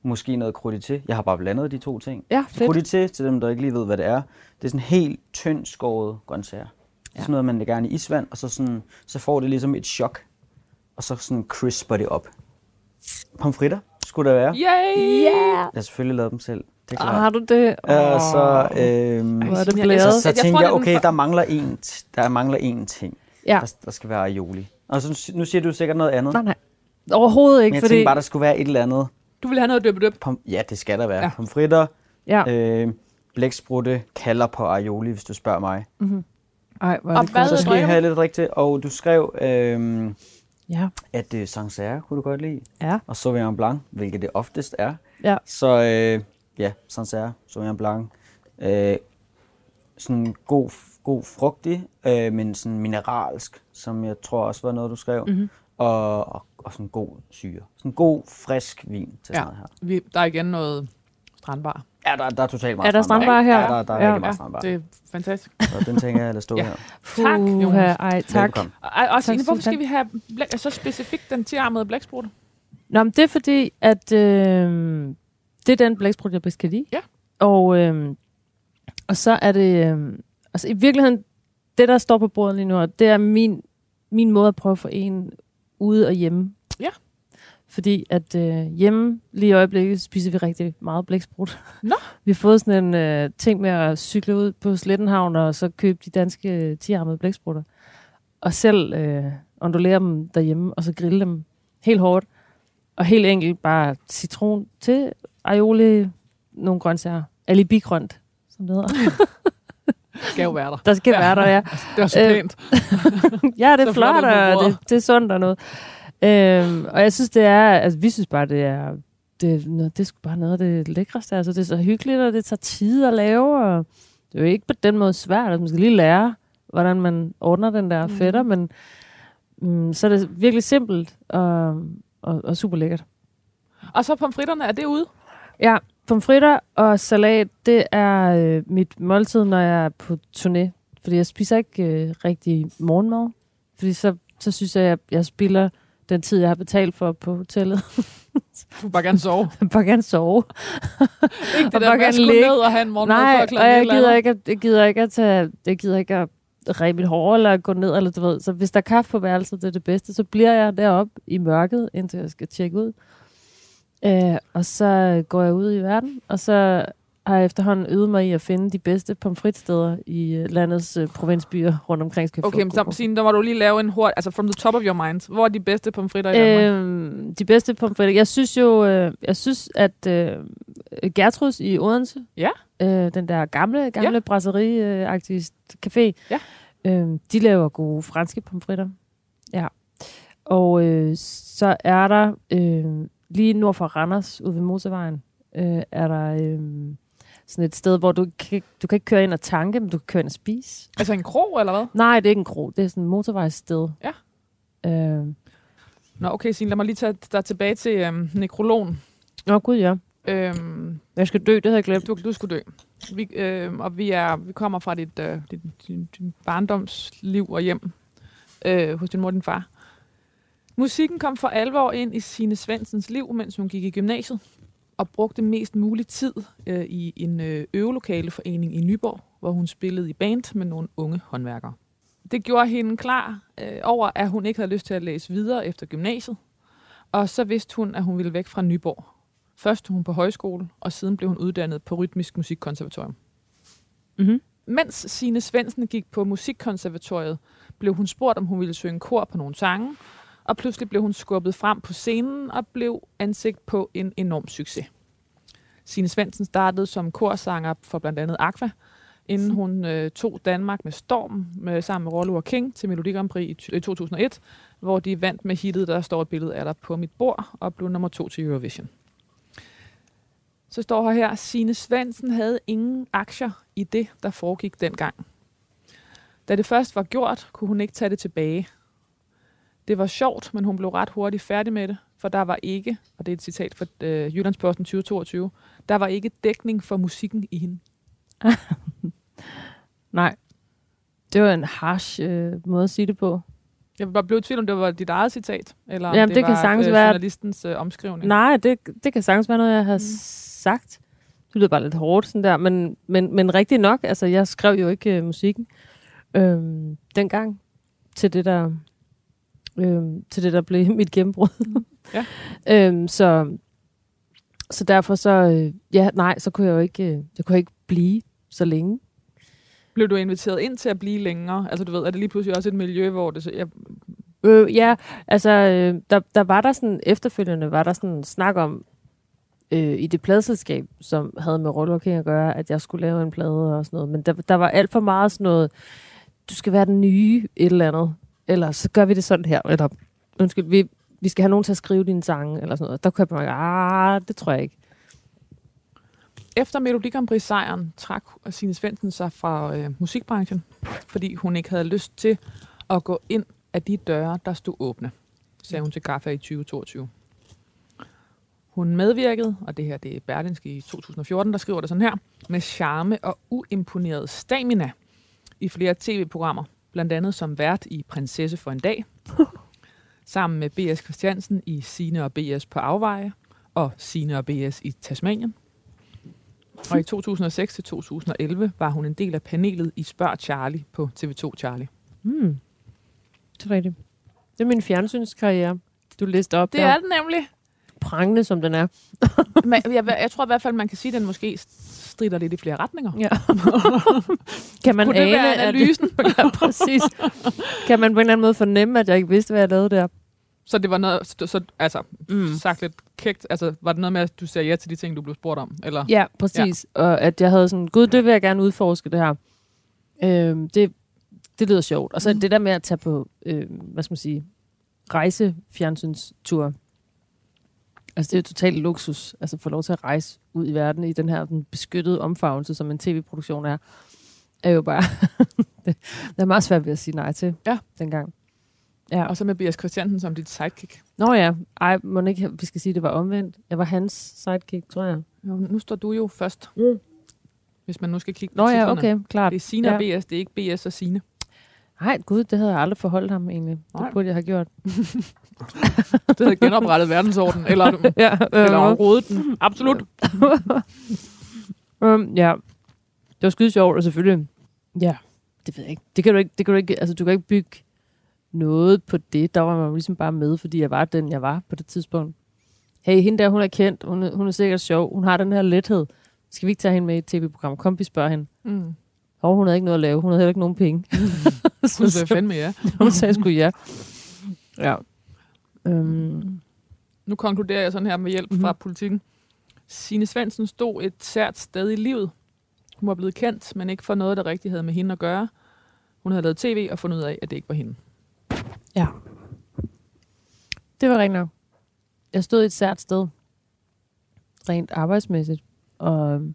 Måske noget crudité. Jeg har bare blandet de to ting. Ja, fedt. Crudité, til dem, der ikke lige ved, hvad det er, det er sådan helt tyndt skåret grøntsager. Ja. Ja. Sådan noget, man lægger gerne i isvand, og så, sådan, så får det ligesom et chok. Og så sådan crisper det op. Pomfritter skulle der være. Yay! Yeah! Jeg har selvfølgelig lavet dem selv. Det er Ah, klart. har du det? Og så, øhm, Hvor er det Jeg- blæret. så, så Jeg tænkte jeg, okay, der mangler en, der mangler én ting. Ja. Der, der skal være aioli. Og så, nu siger du sikkert noget andet. Nej, nej. Overhovedet men ikke, jeg fordi... tænkte bare, der skulle være et eller andet. Du vil have noget døbe døb. Pom- ja, det skal der være. Ja. Ja. Pomfritter, Ja. øh, blæksprutte, kalder på aioli, hvis du spørger mig. Ej, hvor er Og det hvad- godt. Så skal du? have lidt til. Og du skrev, øh, Ja. at øh, Sancerre kunne du godt lide. Ja. Og Sauvignon Blanc, hvilket det oftest er. Ja. Så øh, ja, Sancerre, Sauvignon Blanc. Øh, sådan god, god frugtig, øh, men sådan mineralsk, som jeg tror også var noget, du skrev. Mhm. Mm-hmm. Og, og, og sådan god syre. Sådan god, frisk vin til Ja. sådan noget her. Vi, der er igen noget strandbar. Ja, der, der er totalt meget Er der strandbar her? Ja, der, der er Ja. rigtig meget strandbar. det er fantastisk. Så den tænker jeg, lad stå Ja. her. Tak, Puha, Jonas. Ej, tak. Velbekomme. Og, og Signe, Tak, hvorfor Susan. skal vi have blæk, så specifikt den tiarmede blæksprutte? Nå, men det er fordi, at øh, det er den blæksprut, jeg bedst kan lide. Ja. Og, øh, og så er det... Øh, altså i virkeligheden, det der står på bordet lige nu, det er min, min måde at prøve at forene ude og hjemme. Ja. Fordi at øh, hjemme lige i øjeblikket spiser vi rigtig meget blæksprut. Nå. Vi har fået sådan en øh, ting med at cykle ud på Slettenhavn og så købe de danske øh, tiarmede blæksprutter. Og selv øh, ondulere dem derhjemme og så grille dem helt hårdt. Og helt enkelt bare citron til aioli, nogle grøntsager. Alibi-grønt, som det hedder. Skal jo være der. Der skal Ja. være der, ja. Det var så Øh, pænt. Ja, det er flot og det, det er sundt og noget. Øhm, og jeg synes, det er, altså vi synes bare, det er, det, er det er sgu bare noget af det lækreste. Altså, det er så hyggeligt, og det tager tid at lave, og det er jo ikke på den måde svært. Altså, man skal lige lære, hvordan man ordner den der Mhm. fætter, men mm, så er det virkelig simpelt og, og, og super lækkert. Og så pomfritterne, er det ude? Ja, pomfritter og salat, det er øh, mit måltid, når jeg er på turné. Fordi jeg spiser ikke øh, rigtig morgenmad. Fordi så, så synes jeg, at jeg, jeg spilder den tid, jeg har betalt for på hotellet. Du vil bare gerne sove. Jeg vil bare gerne sove. Ikke Og det der bare med at gerne ligge. ned og have en morgenmad Nej, før og klokken et jeg gider, ikke, at- jeg gider ikke at tage, jeg gider ikke at ræbe mit hår, eller gå ned, eller du ved. Så hvis der er kaffe på værelset, det er det bedste, så bliver jeg deroppe i mørket, indtil jeg skal tjekke ud. Øh, og så går jeg ud i verden, og så har jeg efterhånden øvet mig i at finde de bedste pomfritsteder i øh, landets øh, provinsbyer rundt omkring. Skal Okay, men så, Signe, der må du lige lave en hurtig, altså from the top of your mind. Hvor er de bedste pomfritter i Danmark? Øhm, de bedste pomfritter. Jeg synes jo, øh, jeg synes, at øh, Gertruds i Odense, Ja. øh, den der gamle, gamle ja. brasserie-agtige café, Ja. øh, de laver gode franske pomfritter. Ja. Og øh, så er der øh, lige nord for Randers, ude ved motorvejen, øh, er der øh, sådan et sted, hvor du kan, du kan ikke køre ind og tanke, men du kan køre ind og spise. Altså en krog, eller hvad? Nej, det er ikke en kro, det er sådan et motorvejssted. Ja. Øh, Nå, okay, Signe, lad mig lige tage dig tilbage til øhm, nekrologen. Åh, gud ja. Øhm, Jeg skal dø, det havde jeg glemt. du, du skulle dø. Vi, øh, og vi, er, vi kommer fra dit, øh, dit, din, din barndomsliv og hjem øh, hos din mor og din far. Musikken kom for alvor ind i Sine Svensens liv, mens hun gik i gymnasiet, og brugte mest mulig tid øh, i en øh, øvelokaleforening i Nyborg, hvor hun spillede i band med nogle unge håndværkere. Det gjorde hende klar øh, over, at hun ikke havde lyst til at læse videre efter gymnasiet, og så vidste hun, at hun ville væk fra Nyborg. Først hun på højskole, og siden blev hun uddannet på Rytmisk Musikkonservatorium. Mm-hmm. Mens Sine Svendsen gik på Musikkonservatoriet, blev hun spurgt, om hun ville synge kor på nogle sange, og pludselig blev hun skubbet frem på scenen og blev ansigt på en enorm succes. Sine Svendsen startede som korsanger for blandt andet Aqua, inden hun øh, tog Danmark med storm med, sammen med Rollo og King til Melodi Grand Prix i, t- i 2001, hvor de vandt med hittet, der står et billede af dig på mit bord, og blev nummer to til Eurovision. Så står her her, Signe Svendsen havde ingen aktier i det, der foregik dengang. Da det først var gjort, kunne hun ikke tage det tilbage. Det var sjovt, men hun blev ret hurtigt færdig med det, for der var ikke, og det er et citat fra øh, Jyllandsposten 2022, der var ikke dækning for musikken i hende. Nej. Det var en harsh øh, måde at sige det på. Jeg var blevet i tvivl, om det var dit eget citat, eller Jamen, det, det kan var sagtens øh, journalistens øh, omskrivning. Nej, det, det kan sagtens være noget, jeg har mm. sagt. Det lyder bare lidt hårdt, sådan der. Men, men, men rigtigt nok, altså jeg skrev jo ikke øh, musikken øhm, dengang til det, der, øhm, til det, der blev mit gennembrud. Ja. øhm, så, så derfor så, øh, ja, nej, så kunne jeg jo ikke, øh, jeg kunne ikke blive så længe. Blev du inviteret ind til at blive længere? Altså du ved, er det lige pludselig også et miljø, hvor det... så- Jeg, Øh, ja, altså, øh, der, der var der sådan, efterfølgende var der sådan snak om, øh, i det pladeselskab, som havde med Rollo King at gøre, at jeg skulle lave en plade og sådan noget. Men der, der var alt for meget sådan noget, du skal være den nye et eller andet, eller så gør vi det sådan her, eller undskyld, vi, vi skal have nogen til at skrive dine sange, eller sådan noget. Der kunne jeg bare, ah, det tror jeg ikke. efter Melodi Grand Prix sejren trak Signe Svendsen sig fra øh, musikbranchen, fordi hun ikke havde lyst til at gå ind af de døre, der stod åbne, sagde hun til Gaffa i 2022. Hun medvirkede, og det her det er Berlinske i 2014, der skriver det sådan her, med charme og uimponeret stamina i flere tv-programmer, blandt andet som vært i Prinsesse for en dag, sammen med B.S. Christiansen i Sine og B.S. på Afveje, og Sine og B.S. i Tasmanien. Og i 2006 til 2011 var hun en del af panelet i Spørg Charlie på TV2 Charlie. Hmm. Det er rigtigt. Det er min fjernsynskarriere, du læste op Det der. er det nemlig. Prangende, som den er. Men jeg, jeg tror i hvert fald, man kan sige, at den måske strider lidt i flere retninger. Ja. kan man Kunne det ane, være at- analysen? ja, præcis. Kan man på en eller anden måde fornemme, at jeg ikke vidste, hvad jeg lavede der? Så det var noget, så, så altså, Mm. mm. sagt lidt kægt, altså, var det noget med, at du sagde ja til de ting, du blev spurgt om? Eller? Ja, præcis. Ja. Og at jeg havde sådan, gud, det vil jeg gerne udforske, det her. Øhm, det, det lyder sjovt. Og så Mhm. det der med at tage på, øhm, hvad skal man sige, rejsefjernsynstur. Altså det er jo totalt luksus, altså få lov til at rejse ud i verden i den her den beskyttede omfavnelse, som en tv-produktion er, er jo bare, det, det er meget svært ved at sige nej til Ja. dengang. Ja. Og så med B.S. Christiansen som dit sidekick. Nå ja, ej, må ikke, vi skal sige, at det var omvendt. Jeg var hans sidekick, tror jeg. Jo, nu står du jo først. Mm. Hvis man nu skal kigge på Nå ja, titlerne. okay, klart. Det er Sine Ja. og B.S., det er ikke B.S. og Sine. Nej, gud, det havde jeg aldrig forholdt ham egentlig. Det Nej. burde jeg have gjort. Det havde genoprettet verdensordenen, eller, Ja, eller rodet den. Absolut. um, ja. Det var skide sjovt, og selvfølgelig, ja, det ved jeg ikke. Det kan du ikke, det kan du ikke, altså du kan ikke bygge noget på det. Der var man ligesom bare med, fordi jeg var den, jeg var på det tidspunkt. Hey, hende der, hun er kendt, hun er, hun er sikkert sjov, hun har den her lethed. Skal vi ikke tage hende med i et tv-program? Kom, vi spørger hende. Mm. Og hun havde ikke noget at lave, hun havde heller ikke nogen penge. Hun sagde fandme ja. hun sagde sgu ja. Ja. Um, Nu konkluderer jeg sådan her med hjælp mm-hmm. fra politikken. Signe Svendsen stod et sært sted i livet. Hun var blevet kendt, men ikke for noget, der rigtig havde med hende at gøre. Hun havde lavet tv og fundet ud af, at det ikke var hende. Ja. Det var rigtigt nok. Jeg stod et sært sted, rent arbejdsmæssigt, og øhm,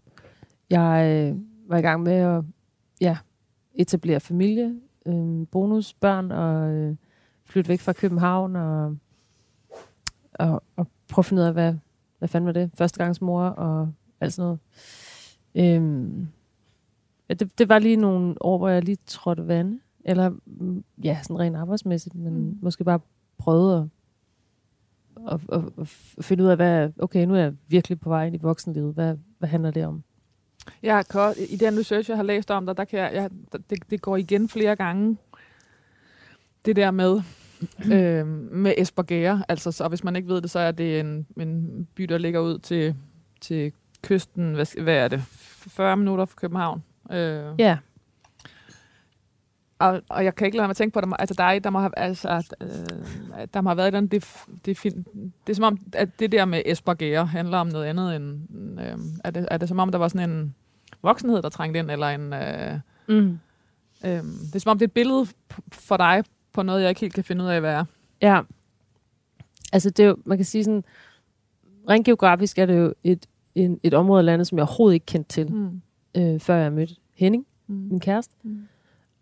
jeg øh, var i gang med at ja, etablere familie, øh, bonusbørn og øh, flytte væk fra København og, og, og prøve at finde ud af, hvad, hvad fanden var det? Førstegangsmor og alt sådan noget. Øhm, ja, det, det var lige nogle år, hvor jeg lige trådte vande. Eller mm, ja, sådan rent arbejdsmæssigt, men Mm. måske bare prøvede at, at, at, at finde ud af, hvad, okay, nu er jeg virkelig på vej ind i voksenlivet. Hvad, hvad handler det om? Jeg kan, I den research, jeg har læst om dig, der kan jeg, jeg, det, det går igen flere gange. Det der med, øh, med Esbergære. Altså, så hvis man ikke ved det, så er det en, en by, der ligger ud til, til kysten. Hvad, hvad er det? 40 minutter fra København. Øh, Ja, og, og jeg kan ikke lade mig at tænke på, at der, må- altså, der, er, der, må have, altså, øh, der må have været et det, det, fin- det er som om, at det der med Esbergære handler om noget andet end, øh, er, det, er det som om, der var sådan en voksenhed, der trængte ind, eller en... Øh, Mm. øh, det er som om, det er et billede for dig på noget, jeg ikke helt kan finde ud af, hvad er. Ja. Altså, det er jo, man kan sige sådan, rent geografisk er det jo et, en, et område af landet, som jeg overhovedet ikke kendte til, Mm. øh, før jeg mødte Henning, Mm. min kæreste. Mm.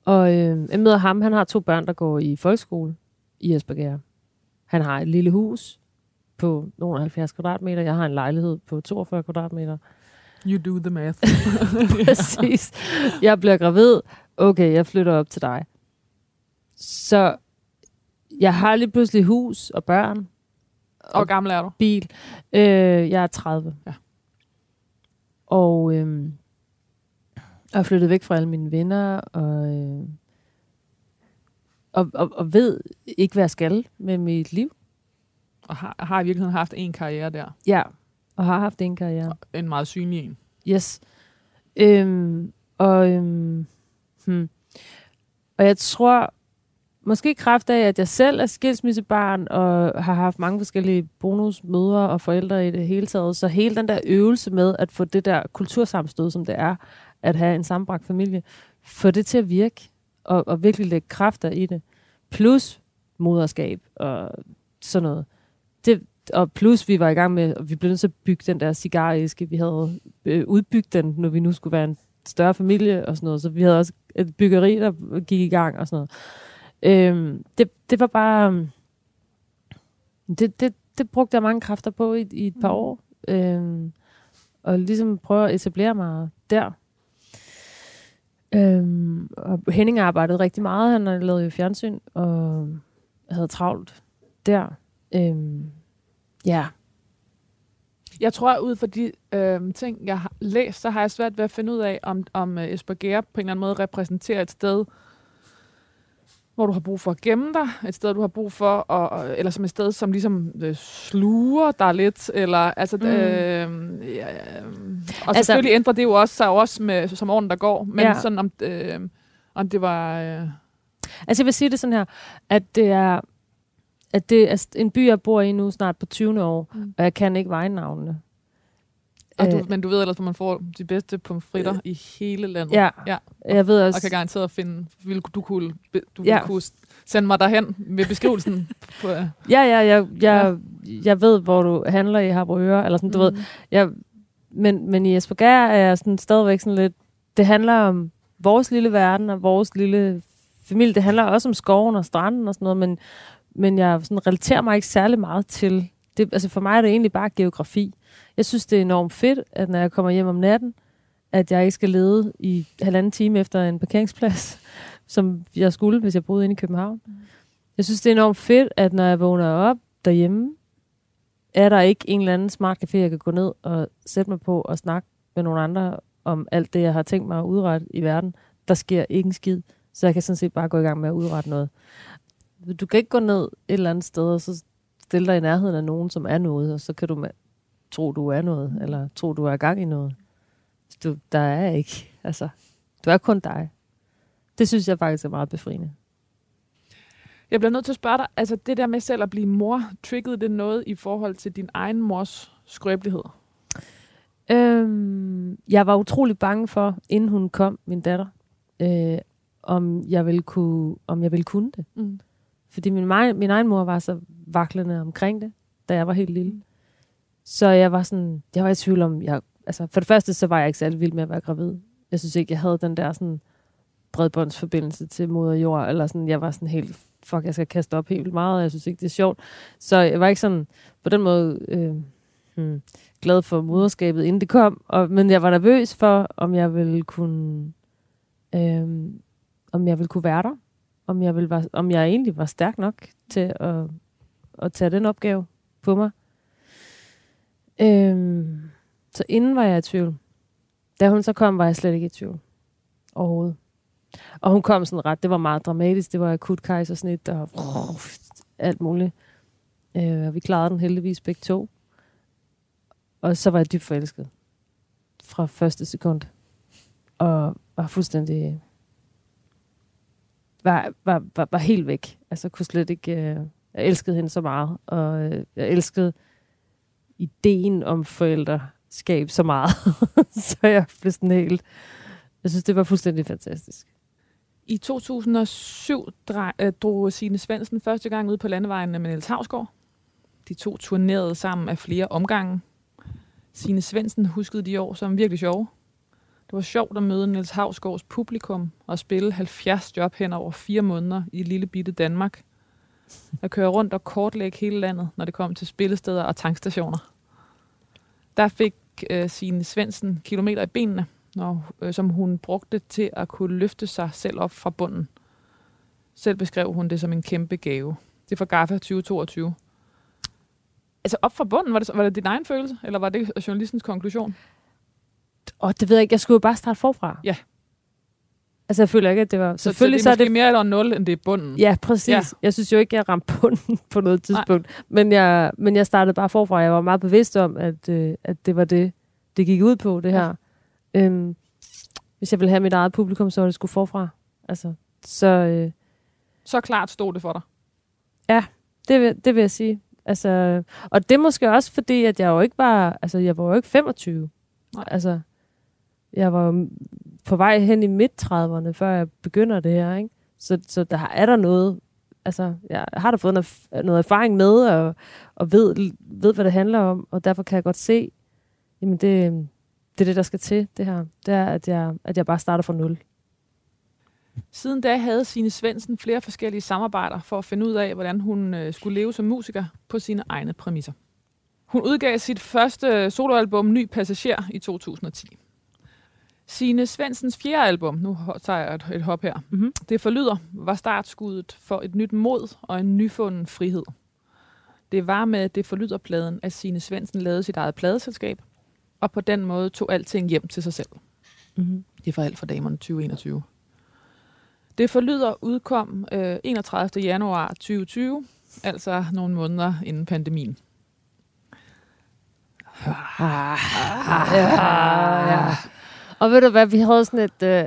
Og øh, jeg møder ham, han har to børn, der går i folkeskole i Esbjerg. Han har et lille hus på nogle 70 kvadratmeter. Jeg har en lejlighed på 42 kvadratmeter. You do the math. Præcis. Jeg bliver gravid. Okay, jeg flytter op til dig. Så jeg har lige pludselig hus og børn, Og hvor gammel er du? bil. Øh, jeg er 30. Ja. Og øh, jeg er flyttet væk fra alle mine venner, og, øh, og, og, og ved ikke, hvad jeg skal med mit liv. Og har, har i virkeligheden haft en karriere der. Ja, og har haft en karriere. En meget synlig en. Yes. Øhm, og, øhm, hmm. og jeg tror, måske i kraft af, at jeg selv er skilsmissebarn, og har haft mange forskellige bonusmødre og forældre i det hele taget, så hele den der øvelse med at få det der kultursamstød, som det er, at have en sammenbragt familie, få det til at virke, og, og virkelig lægge kræfter i det, plus moderskab og sådan noget. Det, og plus vi var i gang med, og vi blev nødt til at bygge den der cigaræske, vi havde øh, udbygget den, når vi nu skulle være en større familie og sådan noget, så vi havde også et byggeri, der gik i gang og sådan noget. Øhm, det, det var bare, øhm, det, det, det brugte jeg mange kræfter på i, i et par Mm. år, øhm, og ligesom prøve at etablere mig der. Øhm, og Henning arbejdede rigtig meget, han lavet jo fjernsyn, og havde travlt der. Øhm, ja, Jeg tror, ud fra de øh, ting, jeg har læst, så har jeg svært ved at finde ud af, om, om øh, Esbjerg på en eller anden måde repræsenterer et sted, hvor du har brug for at gemme dig, et sted, du har brug for, at, eller som et sted, som ligesom øh, sluger dig lidt, eller altså, Mm. øh, ja, øh, og Altså- selvfølgelig ændrer det jo også sig også med, som årene, der går, men Ja. ja. sådan om, øh, om det var... Øh, Altså jeg vil sige det sådan her, at det er, at det er en by, jeg bor i nu snart på 20. år. Mm. og jeg kan ikke vejnavnene. Og du, Øh. men du ved ellers, hvor man får de bedste pomfritter i hele landet. Ja, Ja. jeg ved Og også... kan garanteret finde, vil du kunne, du Ja. ja. kunne sende mig derhen med beskrivelsen. på, Ja, ja, jeg, jeg, jeg ved, hvor du handler i Harboøre, eller sådan, du ved. Mm. Jeg, men, men i Esbjerg er jeg sådan, stadigvæk sådan lidt... Det handler om vores lille verden og vores lille familie. Det handler også om skoven og stranden og sådan noget, men, men jeg sådan relaterer mig ikke særlig meget til... Det, altså for mig er det egentlig bare geografi. Jeg synes, det er enormt fedt, at når jeg kommer hjem om natten, at jeg ikke skal lede i halvanden time efter en parkeringsplads, som jeg skulle, hvis jeg boede inde i København. Jeg synes, det er enormt fedt, at når jeg vågner op derhjemme, er der ikke en eller anden smart café, jeg kan gå ned og sætte mig på og snakke med nogle andre om alt det, jeg har tænkt mig at udrette i verden. Der sker ikke en skid, så jeg kan sådan set bare gå i gang med at udrette noget. Du kan ikke gå ned et eller andet sted, og så stille dig i nærheden af nogen, som er noget, og så kan du tro, du er noget, eller tro, du er i gang i noget. Du, der er ikke. Altså, du er kun dig. Det synes jeg faktisk er meget befriende. Jeg bliver nødt til at spørge dig, altså det der med selv at blive mor, triggede det noget i forhold til din egen mors skrøbelighed? Øhm, jeg var utrolig bange for, inden hun kom, min datter, øh, om, jeg ville kunne, om jeg ville kunne det. Mm. Fordi min, min, min egen mor var så vaklende omkring det, da jeg var helt lille. Så jeg var sådan, jeg var i tvivl om, jeg, altså for det første, så var jeg ikke særlig vild med at være gravid. Jeg synes ikke, jeg havde den der sådan bredbåndsforbindelse til moder jord, eller sådan, jeg var sådan helt, fuck, jeg skal kaste op helt meget, og jeg synes ikke, det er sjovt. Så jeg var ikke sådan, på den måde, øh, hmm, glad for moderskabet, inden det kom, og, men jeg var nervøs for, om jeg ville kunne, øh, om jeg ville kunne være der, om jeg, ville være, om jeg egentlig var stærk nok til at, at tage den opgave på mig. Øhm, så inden var jeg i tvivl. Da hun så kom, var jeg slet ikke i tvivl. Overhovedet. Og hun kom sådan ret, det var meget dramatisk, det var akut kejsersnit og alt muligt. Øh, vi klarede den heldigvis begge to. Og så var jeg dybt forelsket. Fra første sekund. Og var fuldstændig var, var, var, var helt væk. Altså kunne slet ikke... Øh, jeg elskede hende så meget, og øh, jeg elskede ideen om forældreskab så meget. så jeg blev sådan helt... Jeg synes, det var fuldstændig fantastisk. I 2007 drej, øh, drog Signe Svendsen første gang ud på landevejen med Niels Havsgaard. De to turnerede sammen af flere omgange. Signe Svendsen huskede de år som virkelig sjove. Det var sjovt at møde Niels Havsgaards publikum og spille 70 job hen over fire måneder i lille bitte Danmark. At køre rundt og kortlægge hele landet, når det kom til spillesteder og tankstationer. Der fik øh, Signe Svendsen kilometer i benene, når, øh, som hun brugte til at kunne løfte sig selv op fra bunden. Selv beskrev hun det som en kæmpe gave. Det er fra GAFA 2022. Altså op fra bunden, var det, var det din egen følelse, eller var det journalistens konklusion? Og det ved jeg ikke, jeg skulle jo bare starte forfra. Ja. Altså, jeg føler ikke, at det var... Så Selvfølgelig det så er er måske det... mere eller nul, end det er bunden. Ja, præcis. Ja. Ja. Jeg synes jo ikke, jeg ramte bunden på noget tidspunkt. Men jeg, men jeg startede bare forfra. Jeg var meget bevidst om, at, øh, at det var det, det gik ud på, det Ja. her. Øhm, hvis jeg ville have mit eget publikum, så var det sgu forfra. Altså, så øh, Så klart stod det for dig. det, vil, det vil jeg sige. Altså, og det er måske også fordi, at jeg jo ikke var... Altså, jeg var jo ikke 25. Nej. Altså, jeg var på vej hen i midt-30'erne, før jeg begynder det her, ikke? Så, så der er der noget... Altså, jeg har da fået noget, noget erfaring med, og, og ved, ved, hvad det handler om, og derfor kan jeg godt se, jamen det, det er det, der skal til, det her. Det er, at jeg, at jeg bare starter fra nul. Siden da havde Signe Svendsen flere forskellige samarbejder for at finde ud af, hvordan hun øh, skulle leve som musiker på sine egne præmisser. Hun udgav sit første soloalbum Ny Passager i 2010. Signe Svendsens fjerde album, nu tager jeg et, et hop her, Mhm. det forlyder, var startskuddet for et nyt mod og en nyfunden frihed. Det var med det forlyderpladen, at Signe Svendsen lavede sit eget pladeselskab, og på den måde tog alting hjem til sig selv. Mm-hmm. Det er for alt for damerne 2021. Det forlyder udkom øh, 31. januar 2020, altså nogle måneder inden pandemien. Ah, ja, ja. Og ved du hvad, vi havde sådan et... Øh,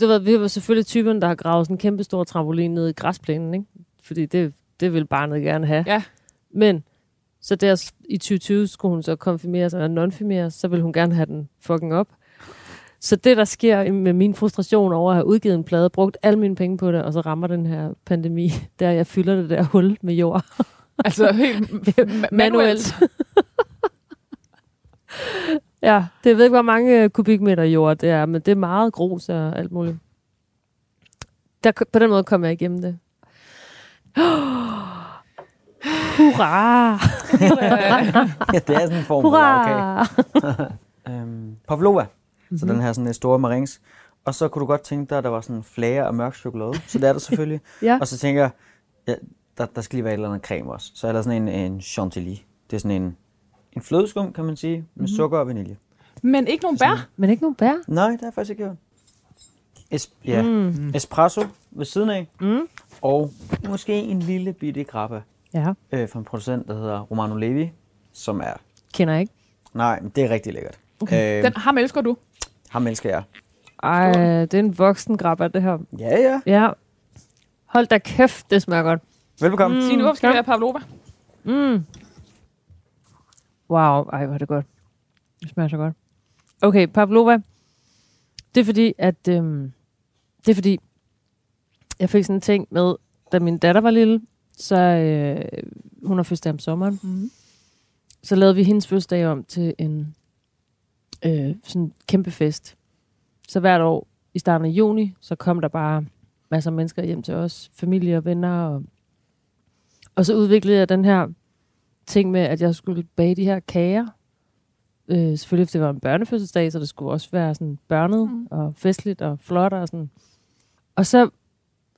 du ved, vi var selvfølgelig typen, der har gravet sådan en kæmpe stor trampolin ned i græsplænen, ikke? Fordi det, det vil barnet gerne have. Ja. Men så der i 2020 skulle hun så konfirmeres eller nonfirmeres, så vil hun gerne have den fucking op. Så det, der sker med min frustration over at have udgivet en plade, brugt alle mine penge på det, og så rammer den her pandemi, der jeg fylder det der hul med jord. Altså helt ma- manuelt. Ja, det ved ikke, hvor mange øh, kubikmeter jord det er, men det er meget grus og alt muligt. Der, på den måde kommer jeg igennem det. Hurra! Ja, det er sådan en form for. Hurra! Øhm, Pavlova, mm-hmm. så Mhm. den her sådan lidt store marings. Og så kunne du godt tænke dig, at der var sådan flager af mørk chokolade. Så det er der selvfølgelig. Ja. Og så tænker jeg, ja, der, der skal lige være et eller andet creme også. Så er der sådan en, en chantilly. Det er sådan en, en flødeskum, kan man sige, med mm-hmm. sukker og vanilje. Men ikke nogen bær. Men ikke nogen bær. Nej, det har jeg faktisk ikke gjort. Es, ja, mm. Mm. espresso ved siden af. Mm. Og måske en lille bitte grappa Ja, øh, fra en producent, der hedder Romano Levi, som er... kender jeg ikke. Nej, men det er rigtig lækkert. Okay. Øh, Den, ham elsker du. ham elsker jeg. Ej, det er en voksen grabber, det her. Ja, ja. Ja. Hold da kæft, det smager godt. Velbekomme. Mm. Mm. Signe, hvorfor skal vi have Pavlova? Mm. Wow, ej, hvor er det godt. Det smager så godt. Okay, Pavlova. Det er fordi, at... Øhm, det er fordi, jeg fik sådan en ting med, da min datter var lille, så øh, hun har fødselsdag om sommeren, Mm. så lavede vi hendes fødselsdag om til en øh, sådan kæmpe fest. Så hvert år i starten af juni, så kom der bare masser af mennesker hjem til os, familie og venner. Og, og så udviklede jeg den her ting med, at jeg skulle bage de her kager. Øh, selvfølgelig, fordi det var en børnefødselsdag, så det skulle også være sådan børnet Mm. og festligt og flot og sådan. Og så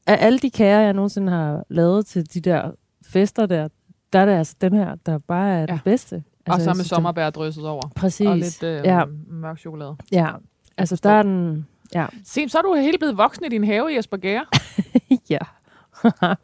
af alle de kager, jeg nogensinde har lavet til de der fester der, der er det altså den her, der bare er ja. den bedste. Og jeg så med synes, den- sommerbær drysset over. Præcis. Og lidt øh, ja, mørk chokolade. ja. Altså, der er den... Ja. Se, så er du helt blevet voksen i din have, Jesper Gære. ja.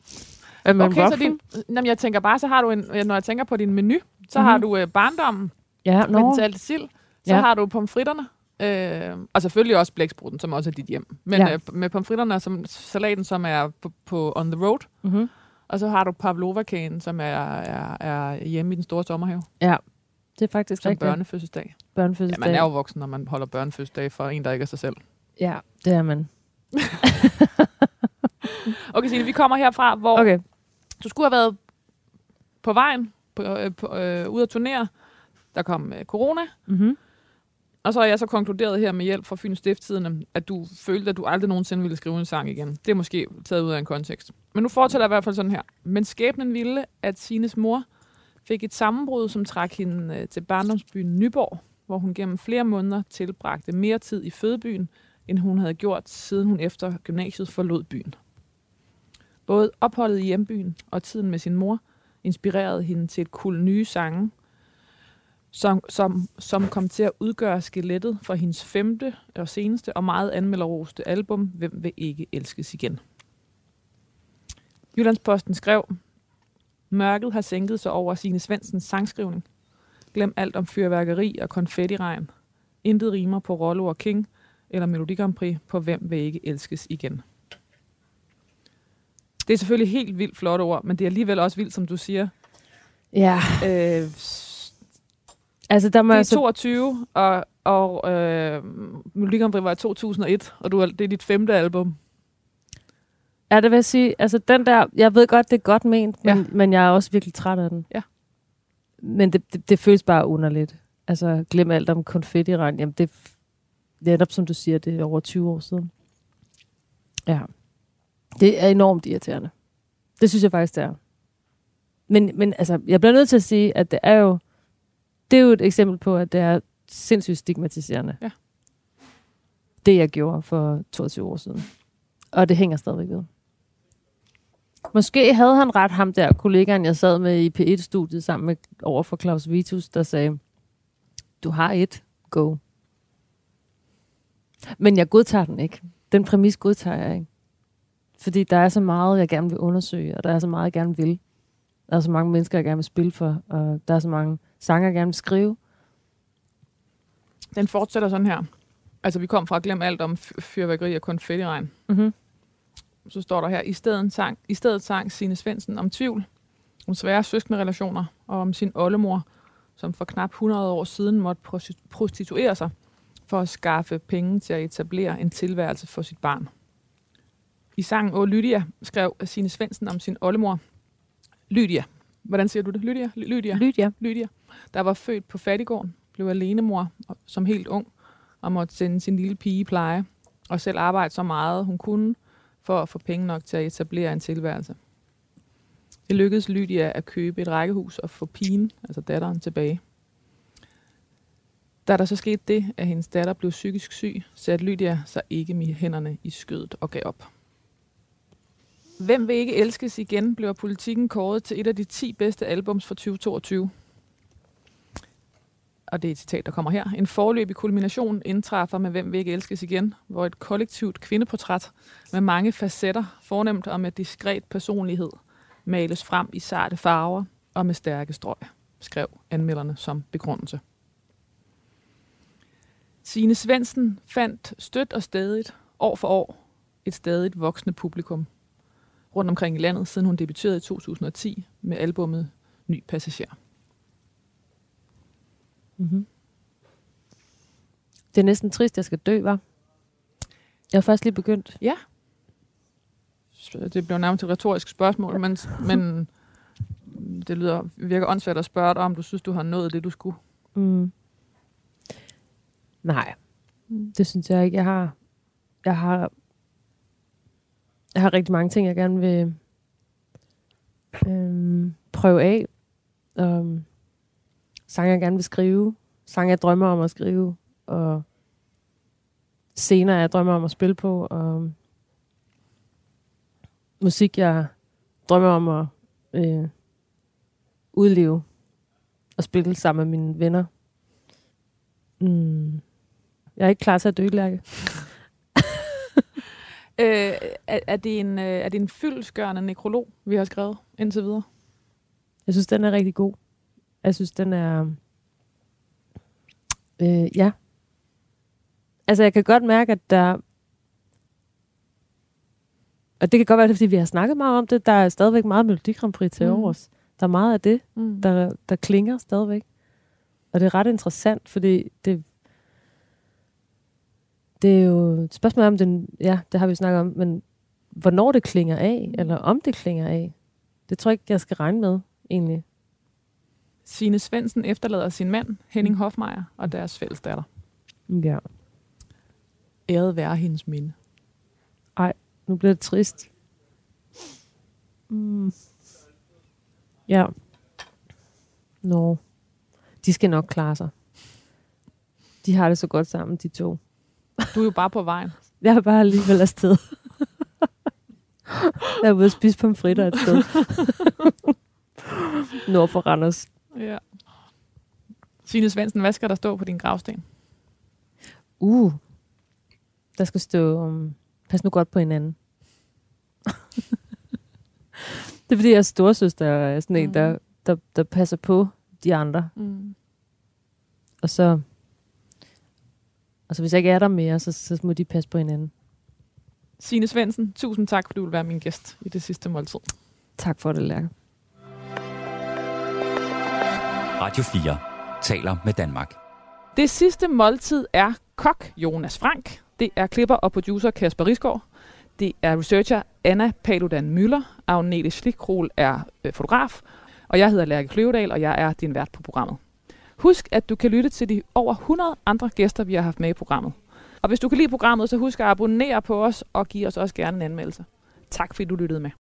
er man Okay, så din, jamen, jeg tænker bare, så har du en, når jeg tænker på din menu, så Mhm. har du øh, barndommen Ja, med den nå. salte sild, så Ja. har du pomfritterne, øh, og selvfølgelig også blæksprutten, som også er dit hjem. Men Ja. øh, med pomfritterne, som salaten, som er på, på on the road, Mm-hmm. og så har du pavlova-kagen, som er, er, er hjemme i den store sommerhave. Ja. Det er faktisk som rigtigt. børnefødselsdag. Ja, Børnefødselsdag. man er jo voksen, når man holder børnefødselsdag for en, der ikke er sig selv. Ja, det er man. Okay, Signe, vi kommer herfra, hvor Okay. Du skulle have været på vejen, på, øh, på, øh, ude at turnere. Der kom øh, corona, Mm-hmm. og så har jeg så konkluderet her med hjælp fra Fyns Stifttidende, at du følte, at du aldrig nogensinde ville skrive en sang igen. Det er måske taget ud af en kontekst. Men nu fortæller jeg i hvert fald sådan her. Men skæbnen ville, at Sines mor fik et sammenbrud, som trak hende øh, til barndomsbyen Nyborg, hvor hun gennem flere måneder tilbragte mere tid i fødebyen, end hun havde gjort, siden hun efter gymnasiet forlod byen. Både opholdet i hjembyen og tiden med sin mor inspirerede hende til et kul nye sange, som, som, som kom til at udgøre skelettet for hendes femte og seneste og meget anmelderoste album, Hvem vil ikke elskes igen. Jyllandsposten skrev, Mørket har sænket sig over sine Svendsens sangskrivning. Glem alt om fyrværkeri og konfettiregn. Intet rimer på Rollo og King eller Melodi Grand Prix på Hvem vil ikke elskes igen. Det er selvfølgelig helt vildt flotte ord, men det er alligevel også vildt, som du siger. Ja, Øh, altså der må det er jeg så... 22, og, og øh, Melodi Grand Prix var i 2001, og du er, det er dit femte album. Ja, det vil jeg sige, altså den der, jeg ved godt, det er godt ment, men, Ja. men jeg er også virkelig træt af den. Ja. Men det, det, det føles bare underligt. Altså, glem alt om konfetti Jamen, det er netop, som du siger, det er over 20 år siden. Ja. Det er enormt irriterende. Det synes jeg faktisk, det er. Men, men altså, jeg bliver nødt til at sige, at det er jo, det er jo et eksempel på, at det er sindssygt stigmatiserende. Ja. Det, jeg gjorde for 22 år siden. Og det hænger stadigvæk ved. Måske havde han ret ham der, kollegaen, jeg sad med i P1-studiet sammen med over for Claus Vitus, der sagde, du har et, go. Men jeg godtager den ikke. Den præmis godtager jeg ikke. Fordi der er så meget, jeg gerne vil undersøge, og der er så meget, jeg gerne vil. Der er så mange mennesker, jeg gerne vil spille for, og der er så mange sange, jeg gerne vil skrive. Den fortsætter sådan her. Altså, vi kom fra at glemme alt om fyrværkeri og konfettiregn. Mm-hmm. Så står der her, i stedet sang, i stedet sang Signe Svendsen om tvivl, om svære søskende relationer og om sin oldemor, som for knap 100 år siden måtte prosti- prostituere sig for at skaffe penge til at etablere en tilværelse for sit barn. I sangen Åh Lydia skrev Signe Svendsen om sin oldemor, Lydia. Hvordan siger du det? Lydia? Ly- Lydia? Lydia. Lydia, der var født på fattigården, blev alenemor som helt ung, og måtte sende sin lille pige i pleje, og selv arbejde så meget hun kunne, for at få penge nok til at etablere en tilværelse. Det lykkedes Lydia at købe et rækkehus og få pigen, altså datteren, tilbage. Da der så skete det, at hendes datter blev psykisk syg, satte Lydia sig ikke med hænderne i skødet og gav op. Hvem vil ikke elskes igen, blev politikken kåret til et af de 10 bedste albums for 2022. Og det er et citat, der kommer her. En forløbig kulmination indtræffer med Hvem vil ikke elskes igen, hvor et kollektivt kvindeportræt med mange facetter, fornemt og med diskret personlighed, males frem i sarte farver og med stærke strøg, skrev anmelderne som begrundelse. Signe Svendsen fandt stødt og stadigt, år for år, et stadigt voksende publikum rundt omkring i landet, siden hun debuterede i 2010 med albummet Ny Passager. Mm-hmm. Det er næsten trist, jeg skal dø, var. Jeg har først lige begyndt. Så Det bliver nærmest et retorisk spørgsmål, men, men det lyder, virker åndssvagt at spørge dig, om du synes, du har nået det, du skulle. Mm. Nej, det synes jeg ikke. Jeg har, jeg har, jeg har rigtig mange ting, jeg gerne vil øhm, prøve af. Og sange, jeg gerne vil skrive. Sange, jeg drømmer om at skrive. Og scener, jeg drømmer om at spille på. Og musik, jeg drømmer om at øh, udleve og spille sammen med mine venner. Mm. Jeg er ikke klar til at dø, Lærke. Øh, er, er, det en, øh, er det en fyldskørende nekrolog, vi har skrevet indtil videre? Jeg synes, den er rigtig god. Jeg synes, den er... Øh, ja. Altså, jeg kan godt mærke, at der... Og det kan godt være, det er, fordi vi har snakket meget om det. Der er stadigvæk meget Melodi Grand Prix til Mm. overs. Der er meget af det, Mm. der, der klinger stadigvæk. Og det er ret interessant, fordi det, det er jo et spørgsmål om, den, ja, det har vi snakket om, men hvornår det klinger af, eller om det klinger af, det tror jeg ikke, jeg skal regne med, egentlig. Signe Svendsen efterlader sin mand, Henning Hofmeier, og deres fælles datter. Ja. Æret være hendes minde. Nu bliver det trist. Mm. Ja. Nå. De skal nok klare sig. De har det så godt sammen, de to. Du er jo bare på vejen. Jeg er bare alligevel afsted. jeg er ude at spise pomfritter et sted. Nord for Randers. Ja. Signe Svendsen, hvad skal der stå på din gravsten? Uh. Der skal stå, um, pas nu godt på hinanden. det er fordi, jeg er storsøster, og er sådan en, der, der, der passer på de andre. Mm. Og så, og så hvis jeg ikke er der mere, så, så må de passe på hinanden. Signe Svendsen, tusind tak, fordi du vil være min gæst i det sidste måltid. Tak for det, Lærke. Radio 4 taler med Danmark. Det sidste måltid er kok Jonas Frank. Det er klipper og producer Kasper Risgaard. Det er researcher Anna Paludan Møller. Agnete Schlikrol er øh, fotograf. Og jeg hedder Lærke Kløvedal, og jeg er din vært på programmet. Husk, at du kan lytte til de over 100 andre gæster, vi har haft med i programmet. Og hvis du kan lide programmet, så husk at abonnere på os og give os også gerne en anmeldelse. Tak fordi du lyttede med.